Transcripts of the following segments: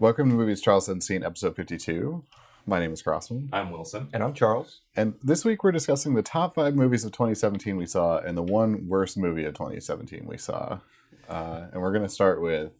Welcome to Movies Charles Unseen, episode 52. My name is Crossman. I'm Wilson. And I'm Charles. And this week we're discussing the top five movies of 2017 we saw and the one worst movie of 2017 we saw. Uh, and we're going to start with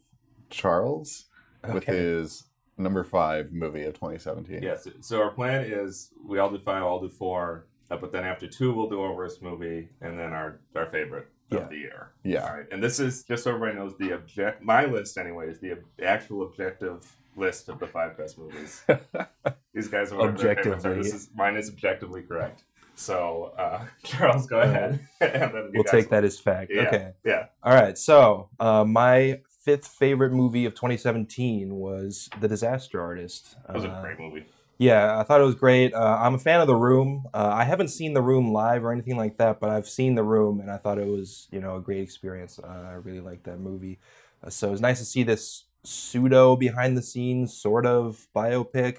Charles with his number five movie of 2017. Yes. So our plan is we all do five, I'll do four, uh, but then after two, we'll do our worst movie, and then our our favorite Yeah. of the year. Yeah. All right. And this is just so everybody knows the object. My list, anyway, is the ob- actual objective list of the five best movies. These guys are. Objectively. This is mine is objectively correct. So uh, Charles, go ahead, We'll take will- that as fact. Yeah. Okay. Yeah. All right. So, uh, my fifth favorite movie of 2017 was The Disaster Artist. That was a Uh, great movie. Yeah, I thought it was great. Uh, I'm a fan of The Room. Uh, I haven't seen The Room live or anything like that, but I've seen The Room, and I thought it was, you know, a great experience. Uh, I really liked that movie. Uh, so it was nice to see this pseudo behind the scenes sort of biopic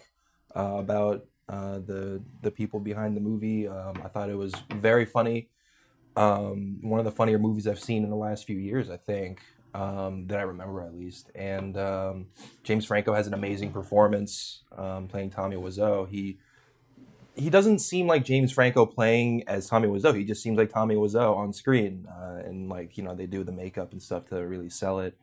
uh, about uh, the the people behind the movie. Um, I thought it was very funny. Um, one of the funnier movies I've seen in the last few years, I think, um, that I remember at least. And um, James Franco has an amazing performance um, playing Tommy Wiseau. He he doesn't seem like James Franco playing as Tommy Wiseau. He just seems like Tommy Wiseau on screen, uh, and like you know they do the makeup and stuff to really sell it.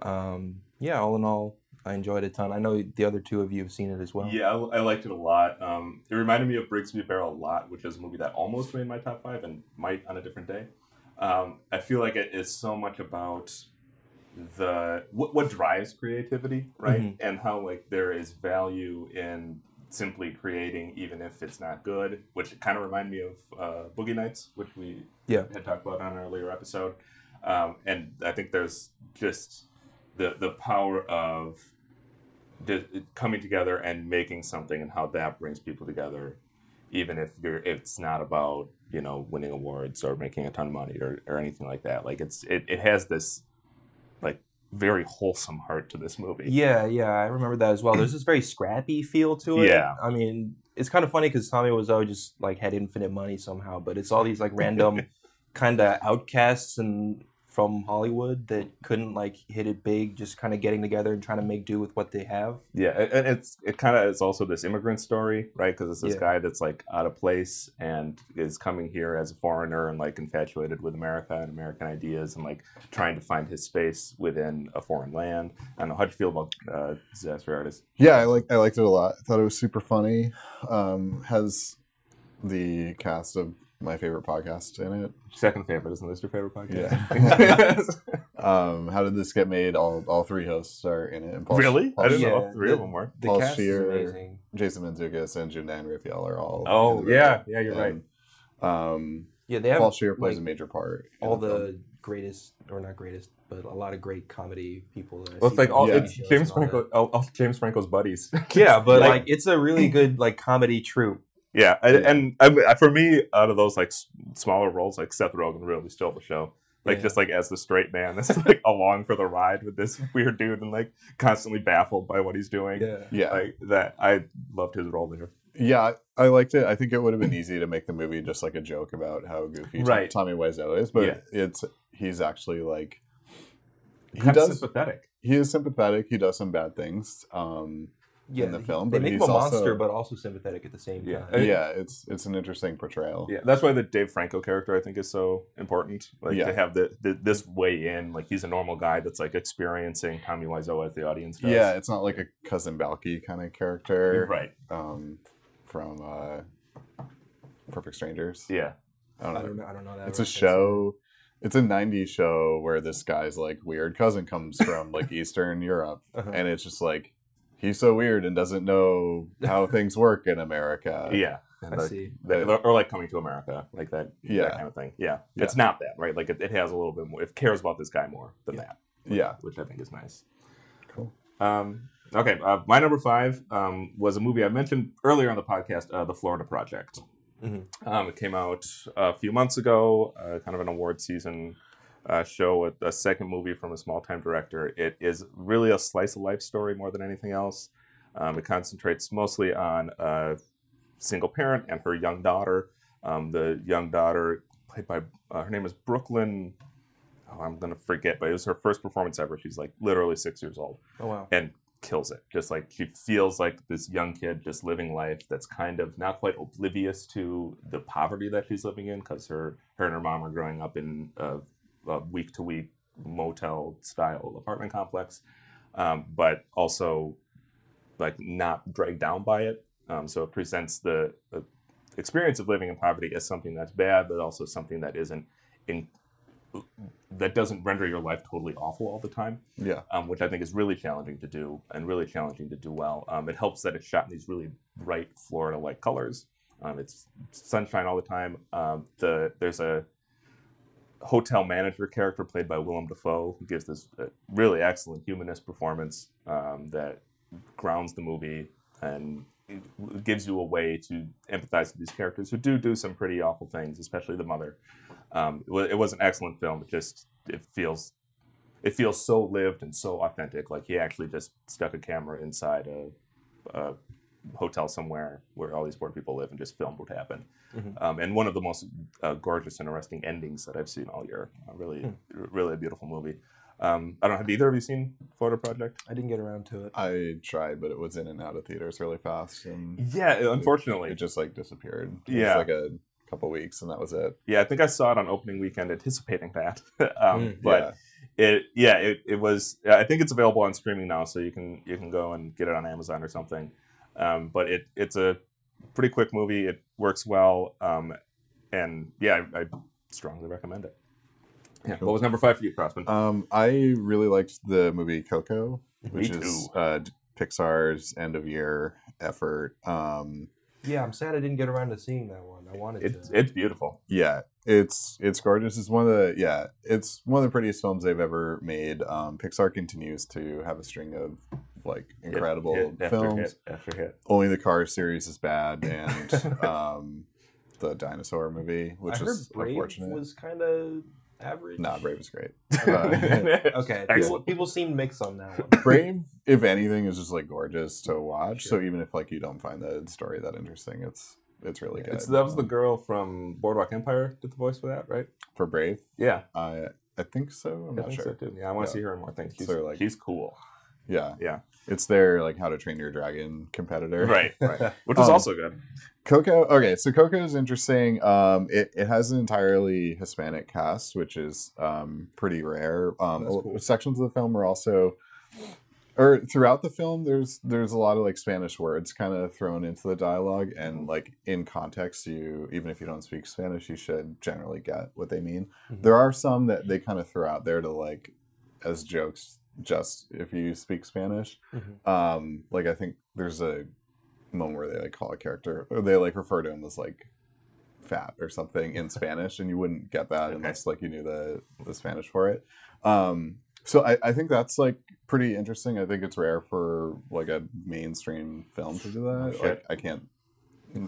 Um, yeah, all in all, I enjoyed it a ton. I know the other two of you have seen it as well. Yeah, I, I liked it a lot. Um, it reminded me of Brigsby Bear a lot, which is a movie that almost made my top five and might on a different day. Um, I feel like it is so much about the what, what drives creativity, right? Mhm. And how like there is value in simply creating, even if it's not good. Which kind of reminded me of uh, Boogie Nights, which we Yeah. had talked about on an earlier episode. Um, and I think there's just the the power of the, coming together and making something and how that brings people together even if you're it's not about you know winning awards or making a ton of money or, or anything like that like it's it, it has this like very wholesome heart to this movie Yeah, yeah, I remember that as well. There's this very scrappy feel to it. Yeah. I mean, it's kind of funny because Tommy Wiseau just like had infinite money somehow, but it's all these like random kind of outcasts and from Hollywood that couldn't like hit it big, just kind of getting together and trying to make do with what they have. yeah and and it's it kind of is also this immigrant story right because it's this Yeah. guy that's like out of place and is coming here as a foreigner and like infatuated with america and american ideas and like trying to find his space within a foreign land i don't know how'd you feel about uh, disaster artist Yeah, I like I liked it a lot. I thought it was super funny. Um, has the cast of my favorite podcast in it. second favorite isn't this your favorite podcast Yeah. Um, how did this get made? All all three hosts are in it. And Paul- really Paul i didn't Yeah, know all three of them were The Paul cast Scheer, is amazing. Jason Mantzoukas and June Diane Raphael are all. Oh yeah, yeah, you're right. Um, Yeah, they have Paul Scheer plays like, a major part. all the the greatest, or not greatest, but a lot of great comedy people. That I Well, it's like all Yeah. It's James all. Franco, all, all James Franco's buddies. Yeah, but Like- like, it's a really good like comedy troupe. Yeah, I- Yeah. and I, for me, out of those like smaller roles, like Seth Rogen really stole the show. Like Yeah. just like as the straight man, that's like along for the ride with this weird dude, and like constantly baffled by what he's doing. Yeah. Yeah, Like that, I loved his role there. yeah, I liked it. I think it would have been easy to make the movie just like a joke about how goofy Right. Tommy Wiseau is, but Yeah. it's he's actually like he Kind of does. sympathetic. He is sympathetic. He does some bad things. Um, Yeah, the he- film, they but make him he's a also- monster, but also sympathetic at the same Yeah. time. Yeah, it's it's an interesting portrayal. Yeah, that's why the Dave Franco character I think is so important. Like Yeah. to have the, the this way in, like he's a normal guy that's like experiencing Tommy Wiseau as the audience does. Yeah, it's not like a cousin Balki kind of character right. um, from uh, Perfect Strangers. Yeah, I don't know. I don't know. I don't know that. it's a show it's a 90s show where this guy's like weird cousin comes from like eastern europe Uh-huh. and it's just like he's so weird and doesn't know how things work in america yeah. And I like, see. the- or like coming to America, like that, Yeah. that kind of thing. Yeah. Yeah. it's not that, right? Like it, it has a little bit more. It cares about this guy more than that, yeah which I think is nice. Cool. Um, okay, uh, my number five um, was a movie I mentioned earlier on the podcast, uh, The Florida Project. Mhm. Um, it came out a few months ago, uh, kind of an award season uh, show with a second movie from a small time director. It is really a slice of life story more than anything else. Um, it concentrates mostly on a single parent and her young daughter. Um, the young daughter, played by uh, her name is Brooklyn. Oh, I'm gonna forget, but it was her first performance ever. She's like literally six years old Oh wow. and kills it. Just like she feels like this young kid just living life that's kind of not quite oblivious to the poverty that she's living in because her her and her mom are growing up in a, a week to week motel style apartment complex, um, but also like not dragged down by it. Um, so it presents the, the experience of living in poverty as something that's bad, but also something that isn't in that doesn't render your life totally awful all the time, Yeah. um, which I think is really challenging to do and really challenging to do well. Um, it helps that it's shot in these really bright Florida-like colors. Um, it's sunshine all the time. Um, the there's a hotel manager character played by Willem Dafoe who gives this uh, really excellent humanist performance um, that grounds the movie and gives you a way to empathize with these characters who do do some pretty awful things, especially the mother. Um, it, wa- it was an excellent film. It just it feels it feels so lived and so authentic. Like he actually just stuck a camera inside a, a hotel somewhere where all these poor people live and just filmed what happened. Mhm. Um, and one of the most uh, gorgeous and arresting endings that I've seen all year. Uh, really, Hmm. really a beautiful movie. Um, I don't know. Have either of you seen Florida Project? I didn't get around to it. I tried, but it was in and out of theaters really fast, and Yeah, unfortunately. it just like disappeared. It Yeah. was like a couple weeks, and that was it. Yeah, I think I saw it on opening weekend, anticipating that. um, Mm, but it, yeah, it, it was. I think it's available on streaming now, so you can you can go and get it on Amazon or something. Um, but it it's a pretty quick movie. It works well, um, and yeah, I, I strongly recommend it. Yeah. Cool. What was number five for you, Crossman? Um, I really liked the movie Coco, which is uh, Pixar's end of year effort. Um, Yeah, I'm sad I didn't get around to seeing that one. I wanted It's to. it's beautiful. yeah, it's it's gorgeous. It's one of the yeah, it's one of the prettiest films they've ever made. Um, Pixar continues to have a string of like incredible hit after films. hit after hit. Only the Cars series is bad, and um, the dinosaur movie, which I is Brave unfortunate. was kind of average. Nah, Brave is great. Okay, people, Excellent. people seem mixed on that one. Brave, if anything, is just like gorgeous to watch. Sure. So even if like you don't find the story that interesting, it's it's really good. It's, that was the girl from Boardwalk Empire did the voice for that, right? for Brave. Yeah, I I think so. I'm I not sure. so. Yeah, I want to Yeah. see her in more things. He's, So, like- he's cool. Yeah, Yeah. It's their like How to Train Your Dragon competitor. Right, right. Which is Um, also good. Coco. Okay, so Coco is interesting. Um, it, it has an entirely Hispanic cast, which is um pretty rare. Um, cool. sections of the film are also, or throughout the film, there's there's a lot of like Spanish words kind of thrown into the dialogue, and like in context, you even if you don't speak Spanish, you should generally get what they mean. Mhm. There are some that they kind of throw out there to like as jokes, just if you speak Spanish. Mhm. Um, like I think there's a moment where they like call a character or they like refer to him as like fat or something in Spanish, and you wouldn't get that Okay. unless like you knew the the Spanish for it. Um, so I, I think that's like pretty interesting. I think it's rare for like a mainstream film to do that. shit. like I can't.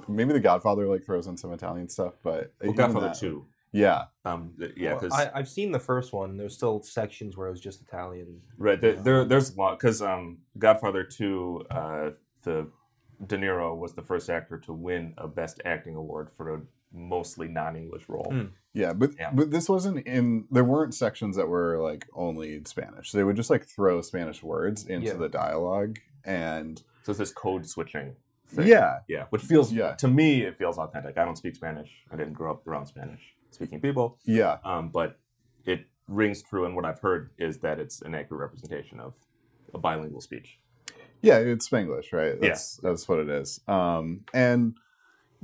Maybe The Godfather like throws in some Italian stuff, but Well, Godfather that- two. Yeah, Um, th- yeah, Well, because I, I've seen the first one. There's still sections where it was just Italian. right there, there, there's a lot because um, Godfather two, uh, the De Niro was the first actor to win a Best Acting award for a mostly non-English role. Mm. Yeah, but Yeah. but this wasn't in. There weren't sections that were like only in Spanish. They would just like throw Spanish words into Yeah. the dialogue, and So it's this code switching. Thing. yeah, yeah, which feels Yeah. to me it feels authentic. I don't speak Spanish. I didn't grow up around Spanish speaking people. yeah, um, but it rings true. And what I've heard is that it's an accurate representation of a bilingual speech. yeah. It's Spanglish, right? Yeah. That's that's what it is. Um, and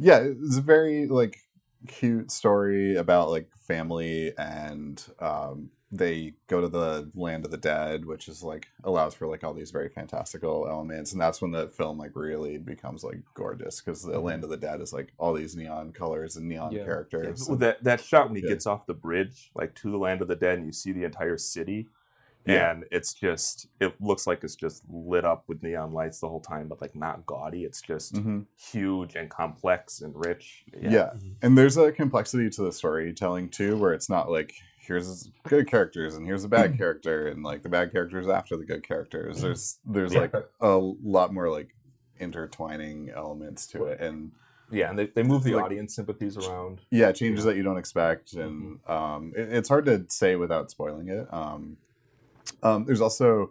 yeah, it's a very like cute story about like family, and um, they go to the land of the dead, which is like allows for like all these very fantastical elements, and that's when the film like really becomes like gorgeous because the land of the dead is like all these neon colors and neon Yeah. characters. Well, that that shot when he Yeah. gets off the bridge, like to the land of the dead, and you see the entire city, Yeah. and it's just it looks like it's just lit up with neon lights the whole time, but like not gaudy. It's just Mhm. huge and complex and rich. Yeah. Mhm. And there's a complexity to the storytelling too, where it's not like here's good characters and here's a bad character and like the bad characters after the good characters. There's there's Yeah. like a lot more like intertwining elements to it and yeah, and they, they move the Like- audience sympathies around. yeah, changes that you don't expect and um it, it's hard to say without spoiling it. Um um there's also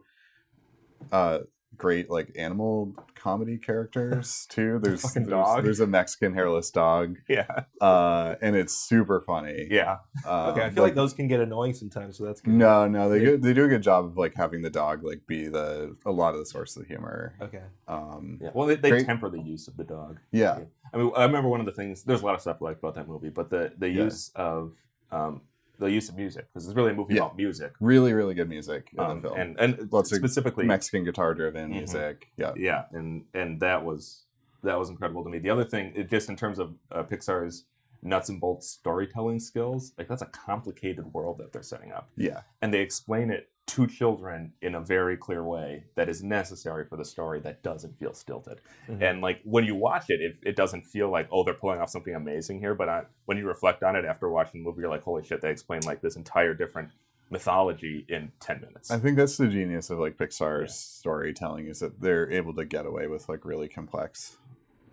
uh great like animal comedy characters too. There's fucking there's, dog. there's a Mexican hairless dog, Yeah, uh, and it's super funny. yeah, Uh, Okay, I feel like, those can get annoying sometimes, so that's good. No, no, they They- go, they do a good job of like having the dog like be the a lot of the source of the humor. Okay. Um, yeah. Well, they, they Great. temper the use of the dog. yeah, I mean, I remember one of the things. There's a lot of stuff I like about that movie, but the the Yeah. use of um, the use of music because it's really a movie Yeah. about music. really, really good music in Um, the film. and and Lots specifically Mexican guitar driven Mhm. music. Yeah, yeah and and that was that was incredible to me the other thing it just in terms of uh, pixar's nuts and bolts storytelling skills like that's a complicated world that they're setting up. Yeah, and they explain it to children in a very clear way that is necessary for the story that doesn't feel stilted. Mhm. and like when you watch it, it it doesn't feel like oh they're pulling off something amazing here but I, when you reflect on it after watching the movie you're like holy shit they explain like this entire different mythology in 10 minutes. I think that's the genius of like Pixar's storytelling is that they're able to get away with like really complex,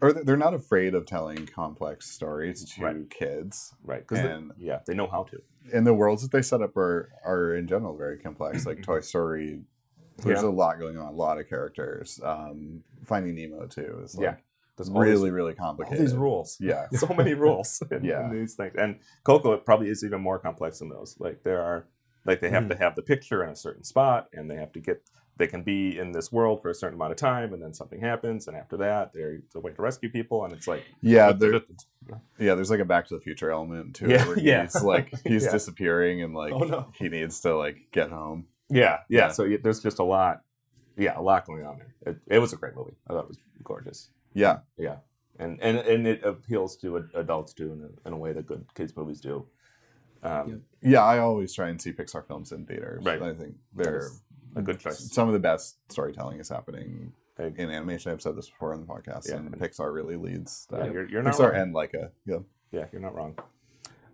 or they're not afraid of telling complex stories to Right. kids. right because yeah they know how to And the worlds that they set up are are in general very complex. Like Toy Story, there's Yeah. a lot going on, a lot of characters. Um, Finding Nemo too is like Yeah. There's all these- really really all complicated. these rules Yeah, so many rules in, Yeah. in these things and coco it probably is even more complex than those like there are like they have Mhm. to have the picture in a certain spot and they have to get they can be in this world for a certain amount of time and then something happens and after that there's a way to rescue people and it's like yeah. There, yeah, there's like a Back to the Future element to Yeah, it where yeah. he's like he's Yeah. disappearing and like Oh, no. he needs to like get home. yeah, yeah Yeah. so yeah, there's just a lot yeah a lot going on there it, it was a great movie i thought it was gorgeous Yeah, yeah and and, and it appeals to adults too in a, in a way that good kids movies do um, Yep. yeah. I always try and see Pixar films in theaters. Right. I think they're a good choice some of the best storytelling is happening I- in animation. I've said this before on the podcast, Yeah. and Pixar really leads yeah, you're, you're not Pixar wrong. and Laika. Yeah. Yeah, you're not wrong.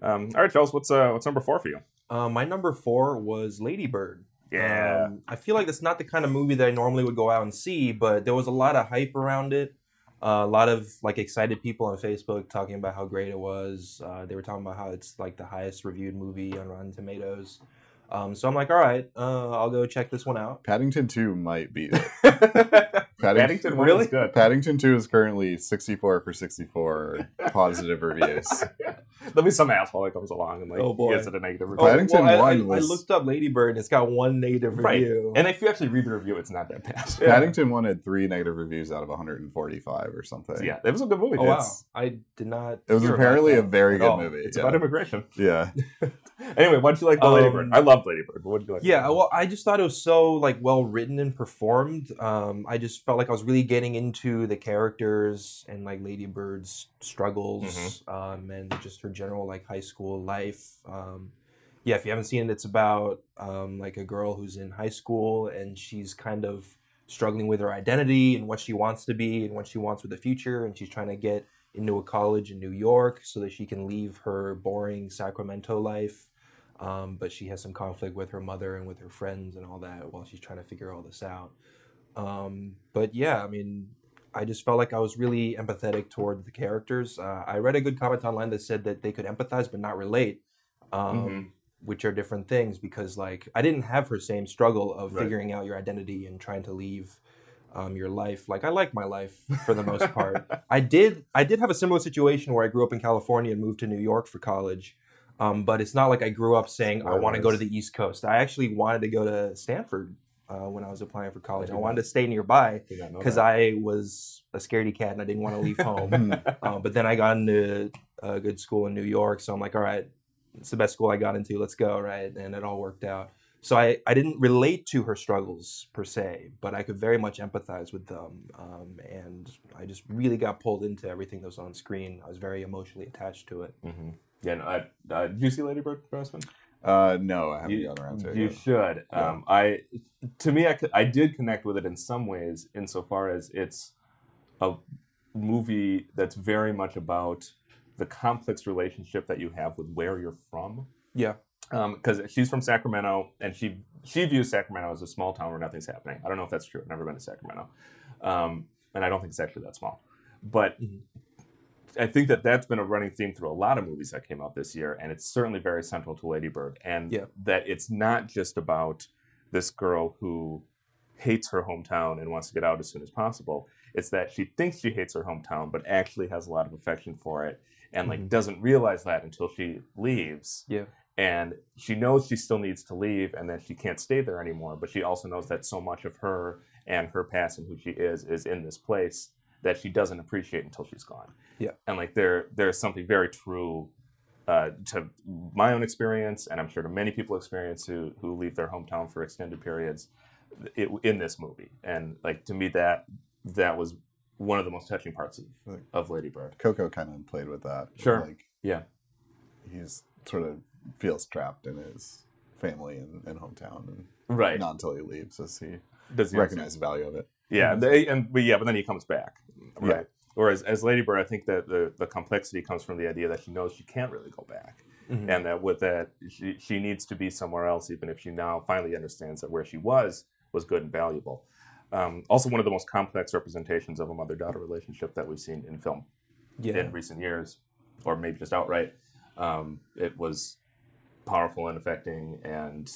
Um, all right, Charles, what's uh, what's number four for you? Uh, my number four was Ladybird. Yeah. Um, I feel like that's not the kind of movie that I normally would go out and see, but there was a lot of hype around it. Uh, a lot of like excited people on Facebook talking about how great it was. Uh, they were talking about how it's like the highest reviewed movie on Rotten Tomatoes. Um, so I'm like, all right, uh, I'll go check this one out. Paddington 2 might beat it. Paddington one really? is good. Paddington 2 is currently 64 for 64 positive reviews. There'll be some asshole that comes along and like Oh, boy. gives it a negative Oh, review. Paddington I, I- 1 I was- looked up Ladybird. and It's got one negative Right. review. and if you actually read the review, it's not that bad. Paddington 1 had three negative reviews out of 145 or something. Yeah, it was a good movie. oh wow, I did not. It was apparently a very good all. movie. it's yeah. about immigration. yeah. Anyway, what'd you like about Um, Ladybird? I loved Ladybird. But what'd you like? Yeah, well, I just thought it was so like well written and performed. Um, I just felt like I was really getting into the characters and like Lady Bird's struggles, um, and just her general like high school life. Um, yeah, if you haven't seen it, it's about um, like a girl who's in high school and she's kind of struggling with her identity and what she wants to be and what she wants with the future, and she's trying to get into a college in New York so that she can leave her boring Sacramento life um, but she has some conflict with her mother and with her friends and all that while she's trying to figure all this out. Um, but yeah, I mean, I just felt like I was really empathetic toward the characters. Uh, I read a good comment online that said that they could empathize but not relate, um, Mhm. which are different things because, like, I didn't have her same struggle of Right. figuring out your identity and trying to leave. Um, your life, like I like my life for the most part. I did, I did have a similar situation where I grew up in California and moved to New York for college, um, but it's not like I grew up saying I want to go to the East Coast. I actually wanted to go to Stanford uh, when I was applying for college. I did wanted to stay nearby Did not know because. I was a scaredy cat and I didn't want to leave home. uh, but then I got into a good school in New York, so I'm like, all right, it's the best school I got into. Let's go, right? And it all worked out. So I, I didn't relate to her struggles per se, but I could very much empathize with them, um, and I just really got pulled into everything that was on screen. I was very emotionally attached to it. Mhm. Yeah, no, I, uh, did you see Ladybird, Crossman? Uh, no, I haven't you, gotten around to it. you yet. should. Yeah. Um, I, to me, I, I did connect with it in some ways, insofar as it's a movie that's very much about the complex relationship that you have with where you're from. Yeah. Because she's from Sacramento, and she she views Sacramento as a small town where nothing's happening. I don't know if that's true. I've never been to Sacramento, um, and I don't think it's actually that small. But Mhm. I think that that's been a running theme through a lot of movies that came out this year, and it's certainly very central to Lady Bird. And Yeah. that it's not just about this girl who hates her hometown and wants to get out as soon as possible. It's that she thinks she hates her hometown, but actually has a lot of affection for it, and like Mhm. doesn't realize that until she leaves. Yeah. And she knows she still needs to leave, and that she can't stay there anymore. But she also knows that so much of her and her past and who she is is in this place that she doesn't appreciate until she's gone. Yeah. And like there, there's something very true uh, to my own experience, and I'm sure to many people experience who who leave their hometown for extended periods, it, in this movie. And like to me, that that was one of the most touching parts of, Like- of Lady Bird. Coco kind of played with that. Sure. Like, Yeah. he's sort of feels trapped in his family and, and hometown, and Right. not until he leaves does he Does he recognize the value of it. Yeah, they, and but yeah, but then he comes back, right? Yeah. Whereas as Lady Bird, I think that the the complexity comes from the idea that she knows she can't really go back, Mhm. and that with that she she needs to be somewhere else, even if she now finally understands that where she was was good and valuable. Um, also, one of the most complex representations of a mother daughter relationship that we've seen in film yeah. in recent years, or maybe just outright. Um, it was powerful and affecting and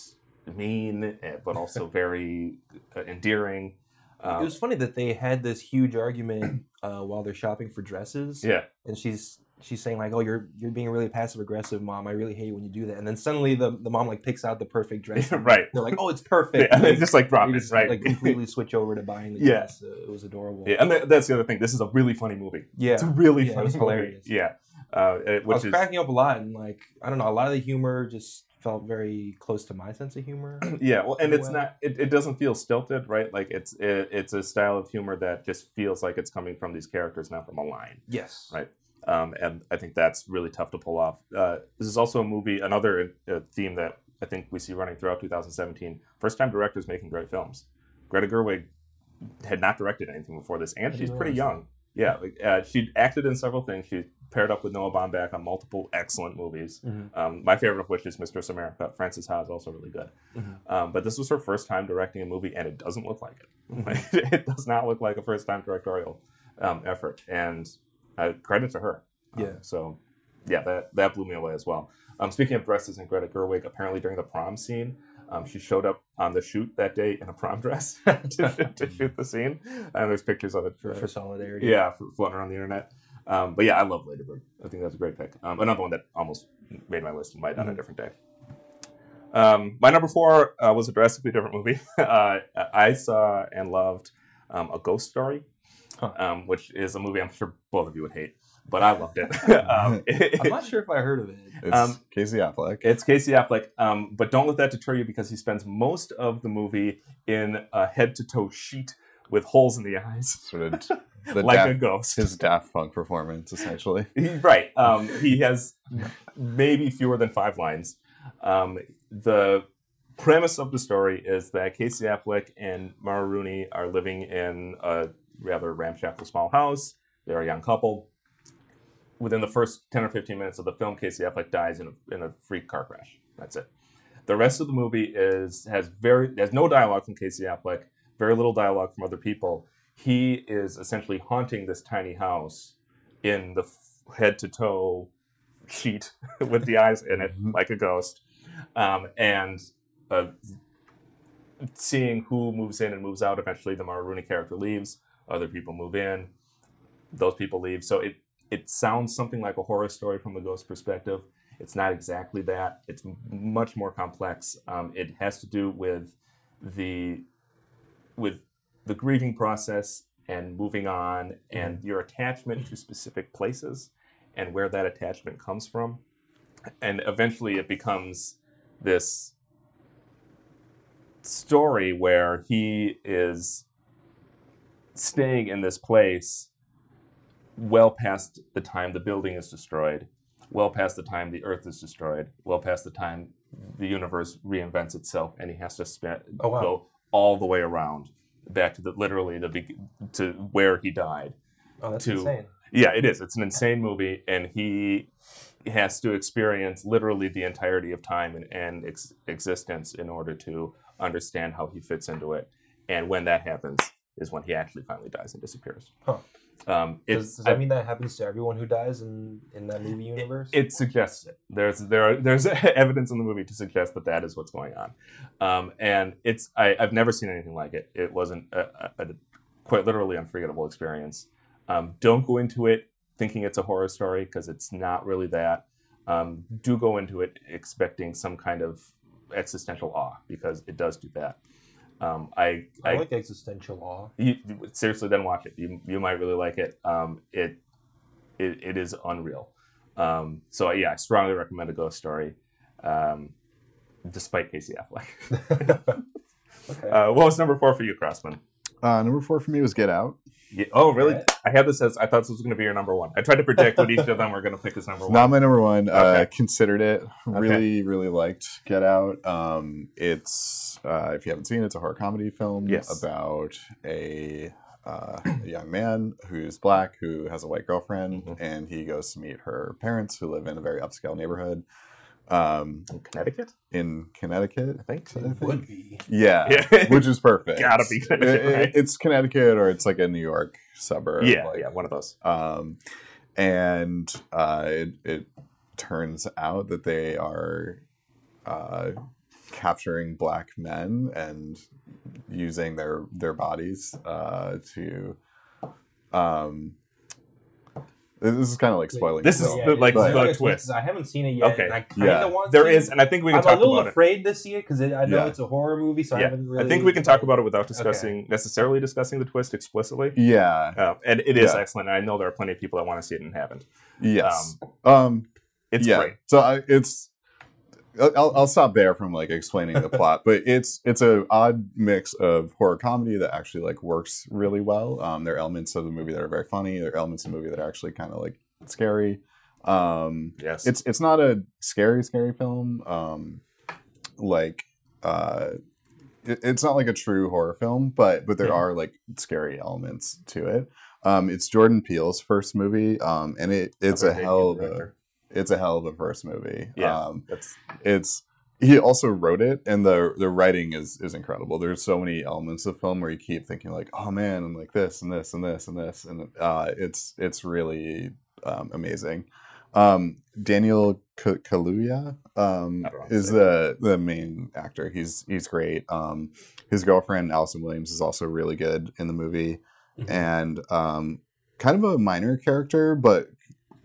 mean, eh, but also very uh, endearing. Um, it was funny that they had this huge argument uh, while they're shopping for dresses. yeah, and she's she's saying like, "Oh, you're you're being really passive aggressive, mom. I really hate when you do that." And then suddenly the, the mom like picks out the perfect dress. right. They're like, "Oh, it's perfect." Yeah, they Like, just like drop it, right? Like completely switch over to buying the Yeah. dress. Uh, it was adorable. yeah, and that, that's the other thing. This is a really funny movie. Yeah. It's a really Yeah, it funny was movie. hilarious. Yeah, uh, it- I which was is cracking up a lot, and like I don't know, a lot of the humor just felt very close to my sense of humor. yeah. Well, and it's way. not. It, it doesn't feel stilted, right? Like it's it, it's a style of humor that just feels like it's coming from these characters, not from a line. yes. Right. um, and I think that's really tough to pull off. Uh, this is also a movie, another uh, theme that I think we see running throughout 2017. First time directors making great films. Greta Gerwig had not directed anything before this, and she's pretty young. Yeah, like, uh, she acted in several things. She paired up with Noah Baumbach on multiple excellent movies. Mhm. Um, my favorite of which is Mistress America. Frances Ha is also really good. Mhm. Um, but this was her first time directing a movie, and it doesn't look like it. Like, it does not look like a first time directorial um, effort. And uh, credit to her. Um, Yeah. so, yeah, that, that blew me away as well. Um, speaking of dresses and Greta Gerwig, apparently during the prom scene, um, she showed up on the shoot that day in a prom dress to, to shoot the scene. And there's pictures of it For, for solidarity. yeah, f- floating around the internet. Um, but yeah, I love Lady Bird. I think that's a great pick. Um, another one that almost made my list and might on a Mhm. different day. Um, my number four uh, was a drastically different movie. uh, I saw and loved um, A Ghost Story, Huh. um, which is a movie I'm sure both of you would hate, but I loved it. um, I'm not sure if I heard of it. It's Um, Casey Affleck. it's Casey Affleck, um, but don't let that deter you because he spends most of the movie in a head to toe sheet with holes in the eyes, sort of the like a ghost. his Daft Punk performance, essentially. Right. Um, he has maybe fewer than five lines. Um, the premise of the story is that Casey Affleck and Mara Rooney are living in a rather ramshackle small house. They're a young couple. Within the first 10 or 15 minutes of the film, Casey Affleck dies in a, in a freak car crash. That's it. The rest of the movie is has very has no dialogue from Casey Affleck, very little dialogue from other people. He is essentially haunting this tiny house in the head to toe sheet with the eyes in it, Mhm. like a ghost, um, and uh, seeing who moves in and moves out. Eventually, the Mara character leaves. Other people move in. Those people leave. So it it sounds something like a horror story from a ghost perspective. It's not exactly that. It's m- much more complex. Um, it has to do with the with the grieving process and moving on mm-hmm. and your attachment to specific places and where that attachment comes from. And eventually it becomes this story where he is staying in this place well past the time the building is destroyed, well past the time the earth is destroyed, well past the time the universe reinvents itself, and he has to spend Oh, wow. go all the way around back to the literally the to where he died. Oh, that's to- insane. Yeah, it is. It's an insane movie, and he has to experience literally the entirety of time and, and ex- existence in order to understand how he fits into it. And when that happens, is when he actually finally dies and disappears. Huh. Um, Does, does that mean that happens to everyone who dies in in that movie universe? it suggests it. There's there are, there's evidence in the movie to suggest that that is what's going on, um, and it's I, I've never seen anything like it. It wasn't a, a, a quite literally unforgettable experience. Um, don't go into it thinking it's a horror story because it's not really that. Um, do go into it expecting some kind of existential awe because it does do that. Um, I, I, I like existential you, you- seriously then watch it. You, you might really like it. Um, it, it it is unreal. Um, so yeah i strongly recommend a ghost story um, despite casey affleck. Okay. uh, what was number four for you crossman Uh, number four for me was Get Out. yeah. oh really Yeah. i had this as i thought this was going to be your number one i tried to predict what each of them were going to pick as number one Not my number one. Uh, considered it. Really, really liked Get Out. Um, it's uh, if you haven't seen it, it's a horror comedy film Yes. about a, uh, a young man who's black who has a white girlfriend, Mhm. and he goes to meet her parents who live in a very upscale neighborhood um, in connecticut in Connecticut. i think I think. Would be. Yeah, Yeah. which is perfect. Gotta be Connecticut, It- it- right? It's Connecticut, or it's like a New York suburb. yeah like, yeah one of those um, and uh, it, it turns out that they are uh, capturing black men and using their their bodies uh, to. Um, this is kind of like spoiling. This is film. the- like, But- the it's- twist. I haven't seen it yet. Okay. And I kind of Yeah. want there to. is and i think we can I'm talk a little about it afraid to see it because I know Yeah. it's a horror movie, so I haven't really. i think we can talk about it without discussing necessarily discussing the twist explicitly yeah. Uh, and it is Yeah. excellent. I know there are plenty of people that want to see it and haven't. Yes. Um, It's yeah. great. So I, it's. I'll, I'll stop there from like explaining the plot, but it's it's a odd mix of horror comedy that actually like works really well. Um, there are elements of the movie that are very funny. There are elements of the movie that are actually kind of like scary. Um, Yes. it's it's not a scary scary film. Um, like uh, it, it's not like a true horror film, but but there Yeah. are like scary elements to it. Um, it's Jordan Peele's first movie, um, and it it's a hell of a. it's a hell of a first movie. Yeah. Um, That's it's he also wrote it, and the the writing is is incredible. There's so many elements of film where you keep thinking like, oh man, and like this and this and this and this, and uh, it's it's really um, amazing. Um, Daniel K- Kaluuya um, I don't know how to is the the main actor. He's he's great. Um, his girlfriend Allison Williams is also really good in the movie, Mhm. and um, kind of a minor character, but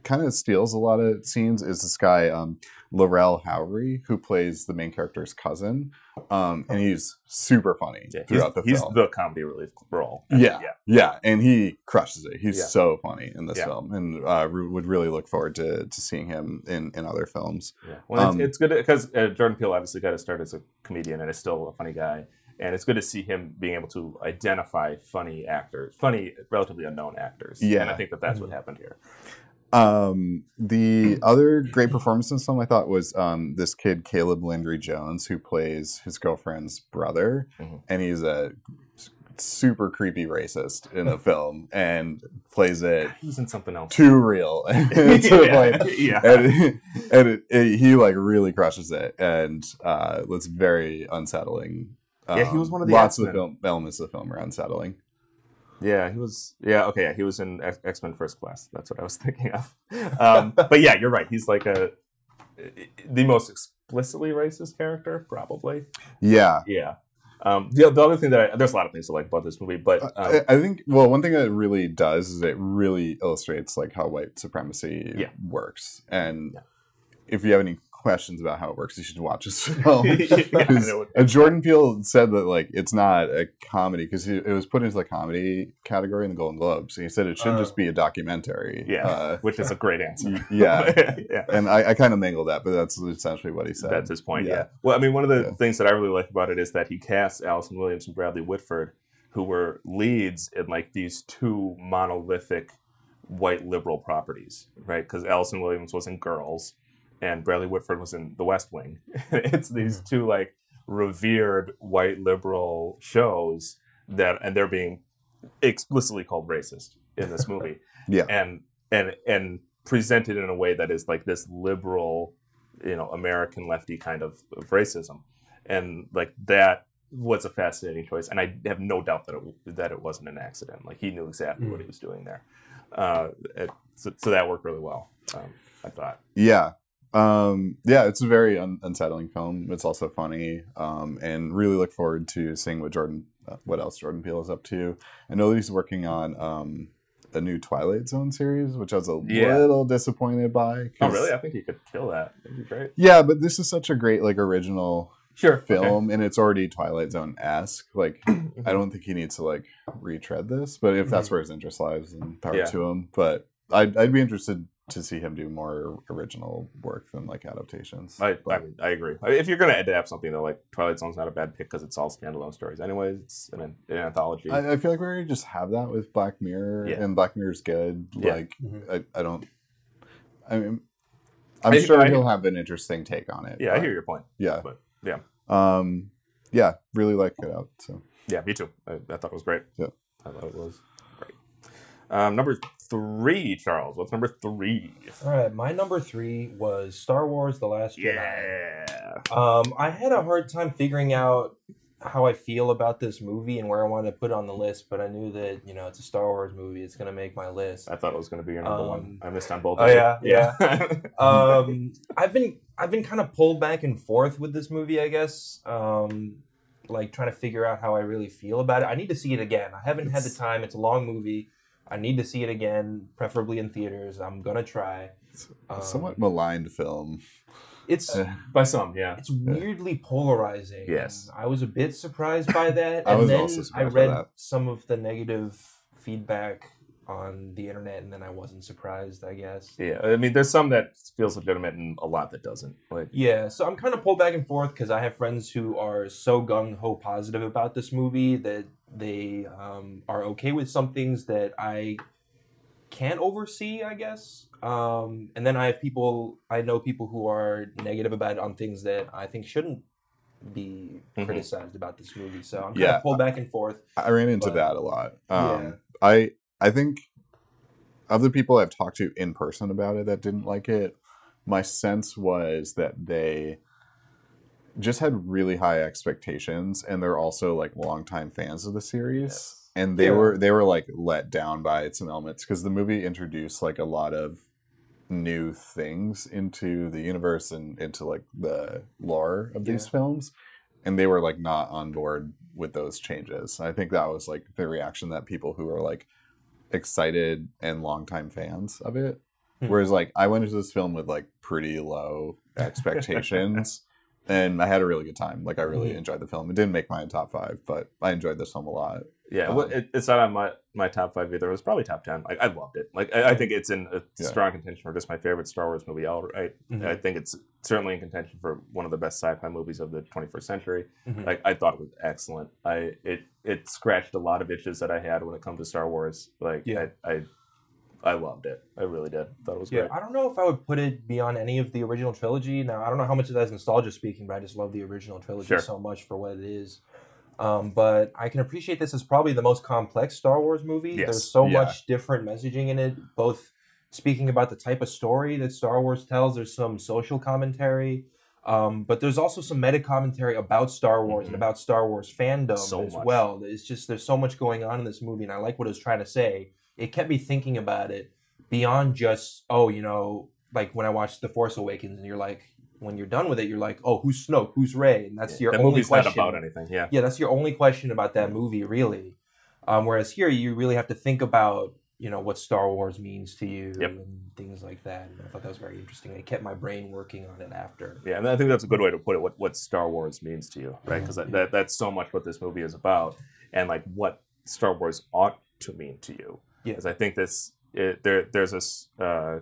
kind of steals a lot of scenes. Is this guy um, Lil Rel Howery who plays the main character's cousin, um, and he's super funny yeah. Throughout the film. he's the comedy relief role. Yeah. Yeah. Yeah, and he crushes it. He's Yeah. so funny in this Yeah. film, and uh, would really look forward to, to seeing him in, in other films. Yeah. Well, Um, it's, it's good because uh, Jordan Peele obviously got to start as a comedian and is still a funny guy. And it's good to see him being able to identify funny actors, funny, relatively unknown actors. Yeah. And I think that that's what happened here. Um, the other great performance in this film I thought was um, this kid Caleb Landry Jones who plays his girlfriend's brother, Mhm. and he's a super creepy racist in the film and plays it He was in something else. too real. to yeah. yeah. and, and it, it- he like really crushes it, and uh, it's very unsettling. Yeah, he was Um, one of the lots of the film elements of the film are unsettling. Yeah, he was. Yeah, okay. Yeah, he was in X Men First Class. That's what I was thinking of. Um, but yeah, you're right. He's like a the most explicitly racist character, probably. Yeah, Yeah. Um, the, the other thing that I, there's a lot of things to like about this movie, but um, I, I think well, one thing that it really does is it really illustrates like how white supremacy Yeah. works, and Yeah. if you have any questions about how it works, you should watch this film. Yeah, I 'Cause, know. uh, Jordan Peele said that like it's not a comedy because it was put into the comedy category in the Golden Globes. And he said it should Uh. just be a documentary. yeah, Uh, which is a great answer. yeah. yeah. and I, I kind of mangled that, but that's essentially what he said. That's his point. Yeah. Yeah. Well, I mean, one of the Yeah. things that I really like about it is that he casts Allison Williams and Bradley Whitford, who were leads in like these two monolithic white liberal properties, right? Because Allison Williams was in Girls, and Bradley Whitford was in The West Wing. it's these two like revered white liberal shows that, and they're being explicitly called racist in this movie Yeah. and and and presented in a way that is like this liberal you know american lefty kind of, of racism and like that was a fascinating choice, and I have no doubt that it that it wasn't an accident. Like he knew exactly what Mm. he was doing there. Uh, it, so, so that worked really well. Um, I thought. Yeah. Um, yeah, it's a very un- unsettling film. It's also funny, um, and really look forward to seeing what Jordan, uh, what else Jordan Peele is up to. I know that he's working on um, a new Twilight Zone series, which I was a Yeah. little disappointed by Oh, really? I think he could kill that. That'd be great. Yeah, but this is such a great like original Sure. film, and it's already Twilight Zone esque. Like, I don't think he needs to like retread this, but if that's where his interest lies, then power Yeah. to him. But I'd, I'd be interested to see him do more original work than like adaptations. I, I, But- mean, I agree. If you're going to adapt something, though, like Twilight Zone's not a bad pick because it's all standalone stories. Anyways, it's an, an anthology. I, I feel like we already just have that with Black Mirror, Yeah. and Black Mirror's good. Yeah. Like, Mhm. I, I don't. I mean, I'm I- sure I- he'll have an interesting take on it. yeah, I hear your point. Yeah, but, yeah. Um, yeah, really like it out. So Yeah, me too. I, I thought it was great. Yeah. I thought it was great. Um, number three, Charles. What's number three? All right, my number three was Star Wars: The Last Jedi. Yeah. Um, I had a hard time figuring out how I feel about this movie and where I wanted to put it on the list, but I knew that you know it's a Star Wars movie; it's gonna make my list. I thought it was going to be your number Um, one. I missed on both. oh, of you. yeah, yeah. um, I've been I've been kind of pulled back and forth with this movie, I guess. Um, like trying to figure out how I really feel about it. I need to see it again. I haven't had the time. It's a long movie. I need to see it again, preferably in theaters. I'm gonna try. it's Um, a somewhat maligned film. It's Uh, By some, yeah. it's weirdly polarizing. Yes. I was a bit surprised by that. I and was then also I surprised by read that. some of the negative feedback on the internet, and then I wasn't surprised. I guess. Yeah, I mean, there's some that feels legitimate and a lot that doesn't. Like, Yeah, so I'm kind of pulled back and forth because I have friends who are so gung ho positive about this movie that they um, are okay with some things that I can't oversee, I guess. Um, and then I have people, I know people who are negative about it on things that I think shouldn't be Mhm. criticized about this movie. So I'm kind Yeah. of pulled back and forth. I ran into But- that a lot. Um, Yeah. I I think of the people I've talked to in person about it that didn't like it, my sense was that they just had really high expectations, and they're also like longtime fans of the series. Yes. And they Yeah. were they were like let down by some elements because the movie introduced like a lot of new things into the universe and into like the lore of these films and they were like not on board with those changes. I think that was like the reaction that people who were like excited and longtime fans of it. Hmm. Whereas like I went into this film with like pretty low expectations and I had a really good time. Like I really Mhm. enjoyed the film. It didn't make my top five, but I enjoyed this film a lot. Yeah, Um, well, it, it's not on my, my top five either. It was probably top ten. Like, I loved it. Like, I, I think it's in a Yeah. strong contention for just my favorite Star Wars movie. Outright. Mhm. I think it's certainly in contention for one of the best sci-fi movies of the 21st century. Mhm. Like, I thought it was excellent. I it it scratched a lot of itches that I had when it comes to Star Wars. Like, Yeah. I, I I loved it. I really did. Thought it was Yeah, great. I don't know if I would put it beyond any of the original trilogy. Now, I don't know how much of that is nostalgia speaking, but I just love the original trilogy Sure. so much for what it is. Um, but I can appreciate this as probably the most complex Star Wars movie. Yes, There's so yeah. much different messaging in it, both speaking about the type of story that Star Wars tells. There's some social commentary, um, but there's also some meta commentary about Star Wars Mhm. and about Star Wars fandom So as much. well. It's just there's so much going on in this movie, and I like what it was trying to say. It kept me thinking about it beyond just oh, you know, like when I watched The Force Awakens, and you're like, when you're done with it, you're like, oh, who's Snoke, who's Rey, and that's your that only movie's question. not about anything. Yeah. Yeah, that's your only question about that movie, really. Um, whereas here, you really have to think about, you know, what Star Wars means to you Yep. and things like that. And I thought that was very interesting. It kept my brain working on it after. Yeah, and I think that's a good way to put it. What what Star Wars means to you, right? Because that, Yeah. that that's so much what this movie is about, and like what Star Wars ought to mean to you. Yeah. Because I think this it, there there's this uh,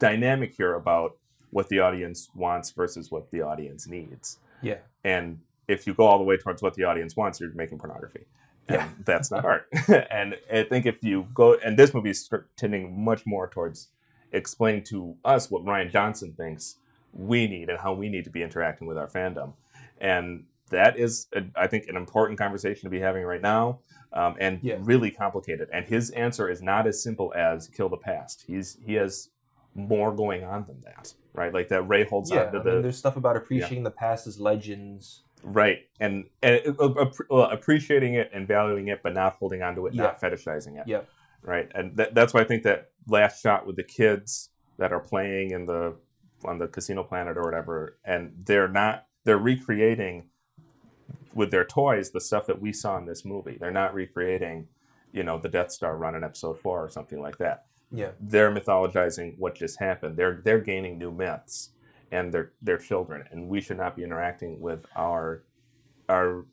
dynamic here about what the audience wants versus what the audience needs, Yeah. and if you go all the way towards what the audience wants, you're making pornography. And Yeah. that's not art. and I think if you go, and this movie is tending much more towards explaining to us what Rian Johnson thinks we need and how we need to be interacting with our fandom. And that is, a, I think, an important conversation to be having right now, um, and Yeah. really complicated. And his answer is not as simple as kill the past. He's he has more going on than that, right? Like that Rey holds Yeah. on to I the mean, there's stuff about appreciating the past as legends right and and uh, uh, appreciating it and valuing it but not holding on to it not fetishizing it Yep. right and that, that's why i think that last shot with the kids that are playing in the on the casino planet or whatever and they're not they're recreating with their toys the stuff that we saw in this movie they're not recreating you know the death star run in episode four or something like that Yeah. they're mythologizing what just happened. They're they're gaining new myths, and they're they're children, and we should not be interacting with our our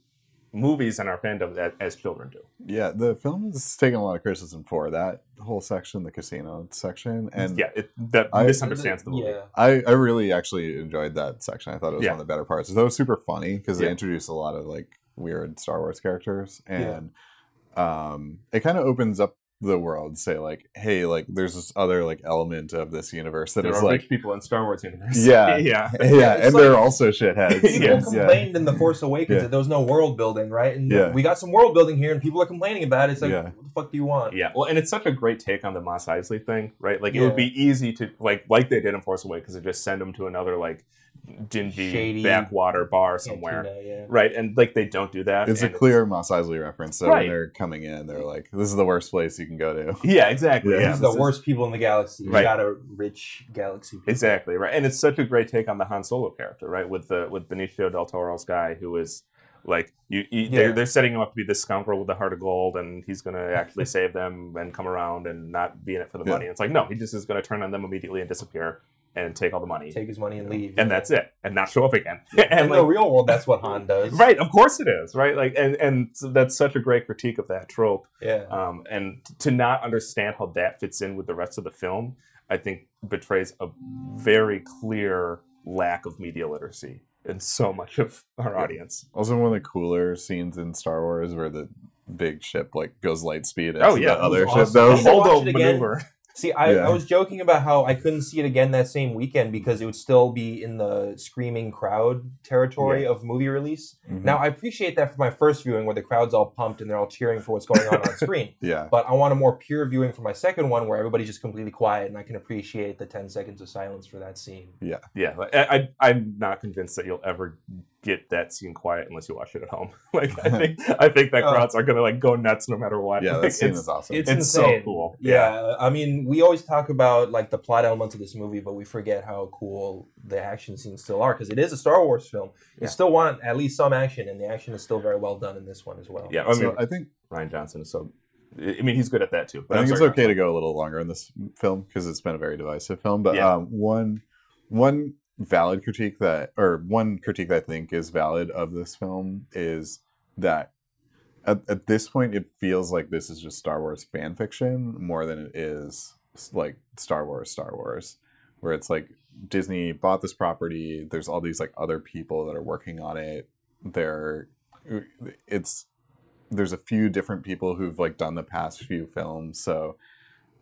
movies and our fandom as, as children do. Yeah, the film is taking a lot of criticism for that whole section, the casino section, and yeah, it, that I- misunderstands the movie. Yeah. I, I really actually enjoyed that section. I thought it was Yeah. one of the better parts. That was super funny because they introduced a lot of like weird Star Wars characters, and um, it kind of opens up the world. Say like, hey, like there's this other like element of this universe that There is are like, rich people in Star Wars universe. Yeah. yeah, yeah, It's and they're also shitheads. People Yeah. complained in The Force Awakens Yeah. that there was no world building, right? And Yeah. we got some world building here, and people are complaining about it. It's like, Yeah. what the fuck do you want? Yeah, well, and it's such a great take on the Mos Eisley thing, right? Like it would be easy to like like they did in Force Awakens to just send them to another like dingy Shady backwater bar somewhere, Cantina, yeah. right? And like they don't do that. It's a and clear Mos Eisley reference. So Right. when they're coming in, they're like, "This is the worst place you can go to." Yeah, exactly. Yeah. Yeah, These are this the is- worst people in the galaxy. Right. You got a rich galaxy. people. Exactly right, and it's such a great take on the Han Solo character, right? With the with Benicio del Toro's guy, who is like you, you Yeah. they're, they're setting him up to be this scoundrel with the heart of gold, and he's going to actually save them and come around and not be in it for the Yeah. money. It's like no, he just is going to turn on them immediately and disappear and take all the money, Take his money and leave. and that's it, and not show up again. In and the like, real world, that's what Han does. right, of course it is, right? Like, and and that's such a great critique of that trope. Yeah. Um, and to not understand how that fits in with the rest of the film, I think betrays a very clear lack of media literacy in so much of our audience. Also, one of the cooler scenes in Star Wars where the big ship like goes light speed. Oh, yeah, the other awesome. ship. That I was should watch Holdo again. maneuver. See, I, Yeah. I was joking about how I couldn't see it again that same weekend because it would still be in the screaming crowd territory of movie release. Mhm. Now, I appreciate that for my first viewing where the crowd's all pumped and they're all cheering for what's going on on screen. yeah, But I want a more pure viewing for my second one where everybody's just completely quiet and I can appreciate the 10 seconds of silence for that scene. Yeah, Yeah. I, I, I'm not convinced that you'll ever get that scene quiet unless you watch it at home. like, I think, I think that Oh. crowds are gonna like go nuts no matter what. yeah, Like, that scene it's- is awesome. It's, It's so cool. Yeah. I mean, we always talk about like the plot elements of this movie, but we forget how cool the action scenes still are because it is a Star Wars film. You Yeah. still want at least some action, and the action is still very well done in this one as well. Yeah, I mean, so I think Rian Johnson is so. I mean, he's good at that too. I I'm think it's okay to go a little longer in this film because it's been a very divisive film. But Yeah. um, one one valid critique that, or one critique that I think is valid of this film is that at, at this point it feels like this is just Star Wars fan fiction more than it is like Star Wars Star Wars, where it's like Disney bought this property. There's all these like other people that are working on it. There, it's there's a few different people who've like done the past few films, so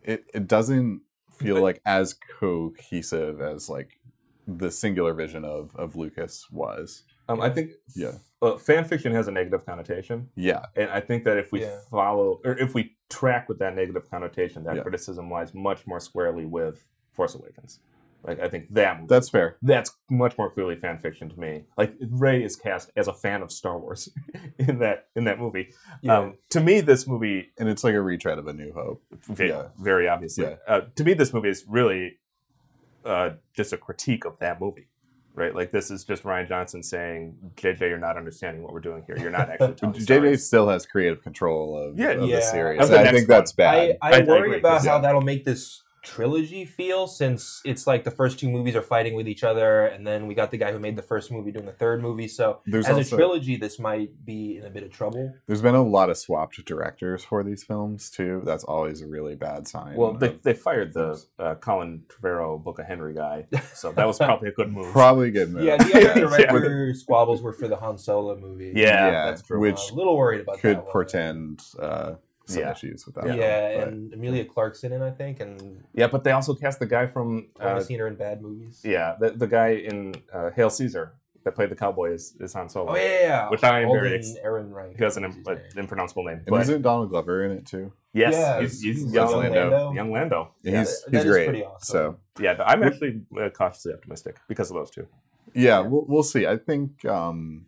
it it doesn't feel like as cohesive as like the singular vision of of Lucas was. Um, I think Yeah. uh, fan fiction has a negative connotation, Yeah, and I think that if we Yeah. follow or if we track with that negative connotation, that Yeah. criticism lies much more squarely with Force Awakens. Like I think that movie, that's fair. that's much more clearly fan fiction to me. Like Rey is cast as a fan of Star Wars in that in that movie. Yeah. Um, to me, this movie And it's like a retread of A New Hope. very, Yeah. very obviously. Yeah. Uh, to me, this movie is really uh, just a critique of that movie, right? Like this is just Rian Johnson saying, "JJ, you're not understanding what we're doing here. You're not actually JJ still has creative control of, Yeah, of yeah. the series. The I next think that's bad. I, I, I- I worry agree, about 'cause, how that'll make this trilogy feel since it's like the first two movies are fighting with each other and then we got the guy who made the first movie doing the third movie so There's as also- a trilogy this might be in a bit of trouble There's been a lot of swapped directors for these films too. That's always a really bad sign. Well, they, they fired the uh, Colin Trevorrow Book of Henry guy, so that was probably a good move. probably a good move. yeah the other Yeah. squabbles were for the han solo movie Yeah, that's true. Which I'm a little worried about could that portend uh, some Yeah. issues with that. yeah, one, but- and Amelia Clarkson in I think, and Yeah, but they also cast the guy from I've uh, seen her in bad movies. yeah, the, the guy in uh, Hail Caesar that played the cowboy is, is Han Solo. Oh yeah, yeah, yeah. Which I am very Alden ex- Ehrenreich. He has an is im- name. impronounceable name. and But isn't Donald Glover in it too? yes, Yeah, he's, he's, he's young, young Lando. Lando. Young Lando. Yeah, Yeah, he's that- he's that is great. pretty awesome. So yeah but I'm actually uh, cautiously optimistic because of those two. yeah, we'll, we'll see. I think um,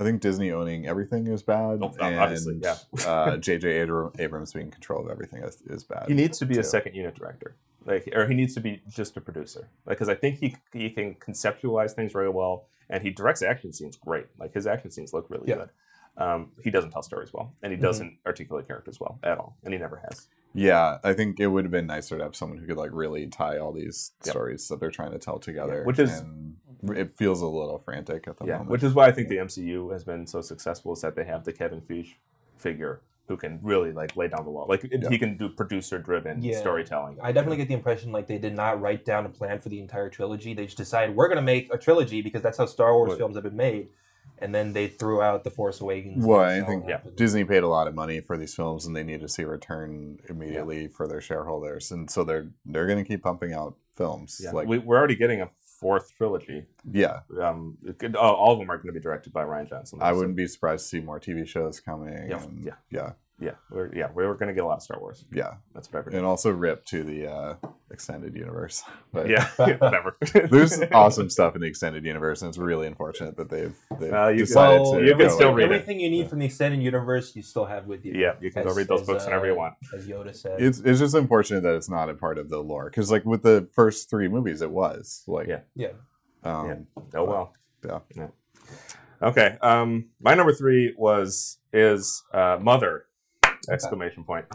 I think Disney owning everything is bad, Oh, and obviously, yeah. uh, J.J. Abram- Abrams being in control of everything is, is bad. He needs to be a second unit director, like, or he needs to be just a producer, because I think he he can conceptualize things really well, and he directs action scenes great. Like his action scenes look really Yeah. good. Um, he doesn't tell stories well, and he Mhm. doesn't articulate characters well at all, and he never has. Yeah, I think it would have been nicer to have someone who could like really tie all these Yep. stories that they're trying to tell together. which is- and it feels a little frantic at the Yeah, moment. which is why I think the MCU has been so successful is that they have the Kevin Feige figure who can really like lay down the law. Like Yeah. he can do producer driven Yeah. storytelling. I definitely get the impression like they did not write down a plan for the entire trilogy. They just decided we're going to make a trilogy because that's how Star Wars Right. films have been made, and then they threw out the Force Awakens. Well, I think yeah. Disney paid a lot of money for these films, and they need to see a return immediately for their shareholders, and so they're they're going to keep pumping out films. Yeah. Like, we, we're already getting a fourth trilogy. yeah, Um, could- all all of them are going to be directed by Rian Johnson. I wouldn't be surprised to see more TV shows coming. Yeah, and, yeah. yeah, Yeah, we're yeah we're going to get a lot of Star Wars. yeah, That's what I've heard. and also rip to the uh, extended universe. But yeah, yeah, whatever. there's awesome stuff in the extended universe, and it's really unfortunate that they've, they've Well, you can- decided Well, to. you can go still away. read it. everything you need from the extended universe. You still have with you. Yeah, you can go read those as, books whenever you uh, want. As Yoda said. It's it's just unfortunate that it's not a part of the lore because like with the first three movies, it was like Yeah. yeah. um, Oh well. Yeah. Okay. Um, my number three was is uh, Mother! Exclamation point.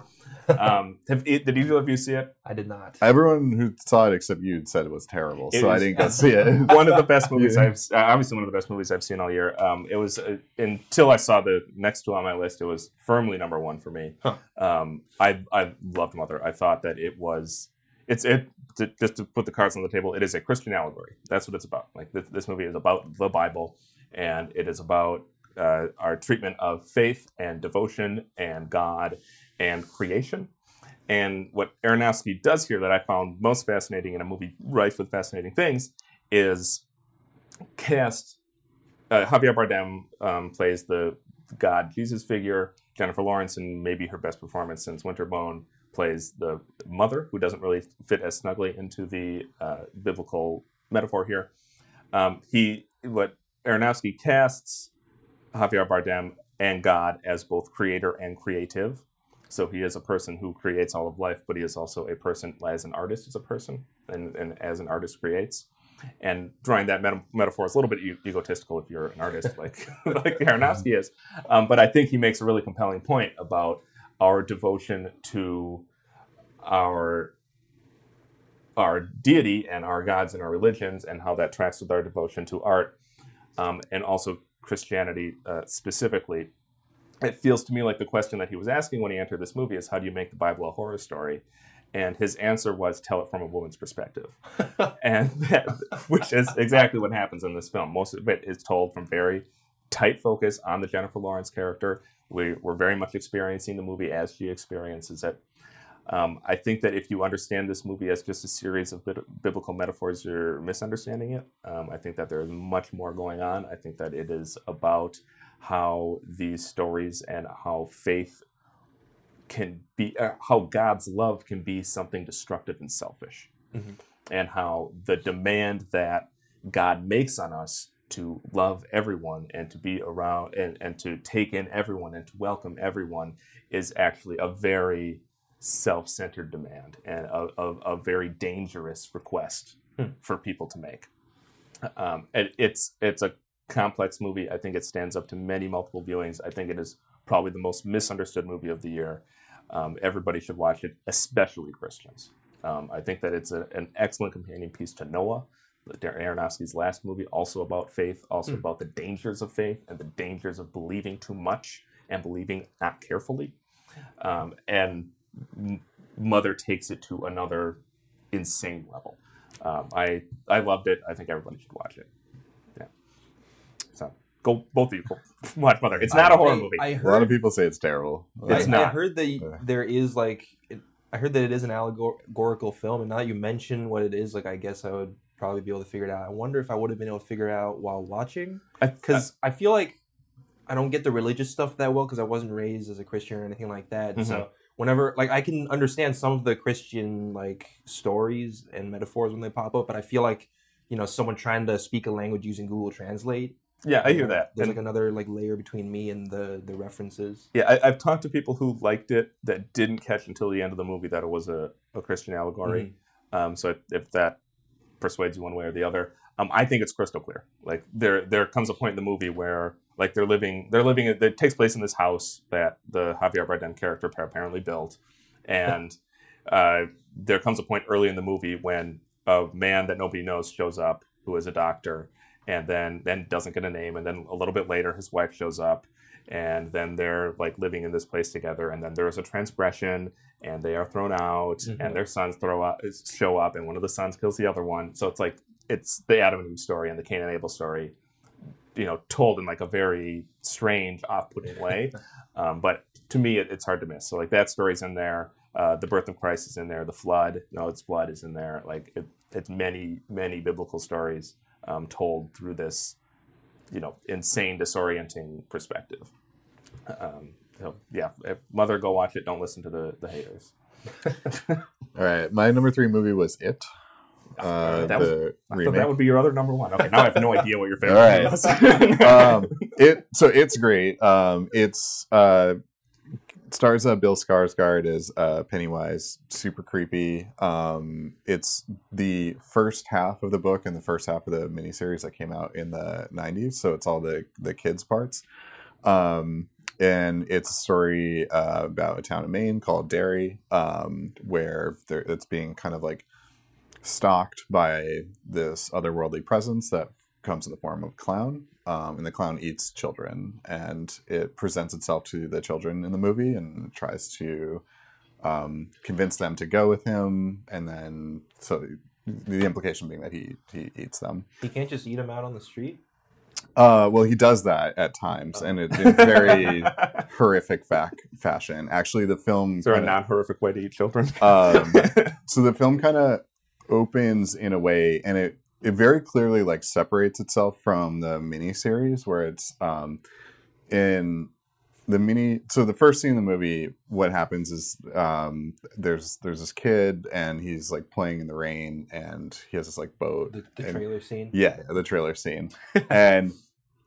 Um, have, did either of you see it? I did not. Everyone who saw it except you said it was terrible, It so I didn't go see it. one of the best movies I've uh, obviously one of the best movies I've seen all year. Um, it was uh, until I saw the next two on my list. It was firmly number one for me. Huh. Um, I I loved Mother. I thought that it was it's it to, just to put the cards on the table. It is a Christian allegory. That's what it's about. Like this, this movie is about the Bible, and it is about uh, our treatment of faith and devotion and God and creation. And what Aronofsky does here that I found most fascinating in a movie rife with fascinating things is cast uh, Javier Bardem um, plays the God Jesus figure. Jennifer Lawrence, and maybe her best performance since Winter's Bone, plays the mother, who doesn't really fit as snugly into the uh, biblical metaphor here. Um, he what Aronofsky casts Javier Bardem and God as both creator and creative. So he is a person who creates all of life, but he is also a person as an artist is a person, and, and as an artist creates. And drawing that meta- metaphor is a little bit e- egotistical if you're an artist like like Aronofsky is, um, but I think he makes a really compelling point about our devotion to our our deity and our gods and our religions, and how that tracks with our devotion to art, um, and also Christianity uh, specifically. It feels to me like the question that he was asking when he entered this movie is, "How do you make the Bible a horror story?" And his answer was, "Tell it from a woman's perspective." and that, which is exactly what happens in this film. Most of it is told from very tight focus on the Jennifer Lawrence character. We, we're very much experiencing the movie as she experiences it. Um, I think that if you understand this movie as just a series of bit- biblical metaphors, you're misunderstanding it. Um, I think that there's much more going on. I think that it is about how these stories and how faith can be, uh, how God's love can be something destructive and selfish Mhm. and how the demand that God makes on us to love everyone and to be around and, and to take in everyone and to welcome everyone is actually a very self-centered demand and a, a, a very dangerous request Hmm. for people to make. Um, and it's it's a complex movie. I think it stands up to many multiple viewings. I think it is probably the most misunderstood movie of the year. Um, everybody should watch it, especially Christians. Um, I think that it's a, an excellent companion piece to Noah, Darren Aronofsky's last movie, also about faith, also Hmm. about the dangers of faith and the dangers of believing too much and believing not carefully. Um, and Mother takes it to another insane level. Um, I I loved it. I think everybody should watch it. Yeah. So go both of you go watch Mother. It's not a horror I- movie. A lot of people say it's terrible. It's I, not. I heard that Yeah. there is like, it, I heard that it is an allegorical film, and now that you mention what it is, like I guess I would probably be able to figure it out. I wonder if I would have been able to figure it out while watching, I- because I feel like I don't get the religious stuff that well because I wasn't raised as a Christian or anything like that. Mhm. So whenever, like, I can understand some of the Christian like stories and metaphors when they pop up, but I feel like you know someone trying to speak a language using Google Translate Yeah, I hear that. There's And- like another like layer between me and the the references. Yeah, I, I've talked to people who liked it that didn't catch until the end of the movie that it was a, a Christian allegory. Um, so if that persuades you one way or the other, um, I think it's crystal clear. Like there, there comes a point in the movie where like they're living, they're living. It takes place in this house that the Javier Bardem character apparently built, and uh, there comes a point early in the movie when a man that nobody knows shows up, who is a doctor, and then then doesn't get a name, and then a little bit later his wife shows up, and then they're like living in this place together, and then there's a transgression, and they are thrown out, Mhm. and their sons throw up, show up, and one of the sons kills the other one. So it's like it's the Adam and Eve story and the Cain and Abel story, you know, told in like a very strange, off-putting way. um, but to me, it, it's hard to miss. So like that story's in there. Uh, the birth of Christ is in there. The flood, no, it's blood is in there. Like it, it's many, many biblical stories um, told through this, you know, insane, disorienting perspective. Um, so yeah, if mother, go watch it. Don't listen to the the haters. All right, my number three movie was It. Uh, That was- I that would be your other number one. Okay, now I have no idea what your favorite All right. was. um, it so it's great. Um, it's uh, stars uh, Bill Skarsgård as uh, Pennywise, super creepy. Um, it's the first half of the book and the first half of the miniseries that came out in the '90s. So it's all the the kids parts. Um, and it's a story uh, about a town in Maine called Derry, um, where there, it's being kind of like stalked by this otherworldly presence that comes in the form of a clown. Um, and the clown eats children, and it presents itself to the children in the movie and tries to um, convince them to go with him. And then, so the implication being that he he eats them. He can't just eat them out on the street. Uh, well, he does that at times, and it, in very horrific fac- fashion. Actually, the film Is there a kinda- non horrific way to eat children? um, so the film kind of opens in a way and it it very clearly like separates itself from the miniseries where it's um in the mini so the first scene in the movie what happens is um there's there's this kid and he's like playing in the rain and he has this like boat The, the and- trailer scene. yeah, the trailer scene. and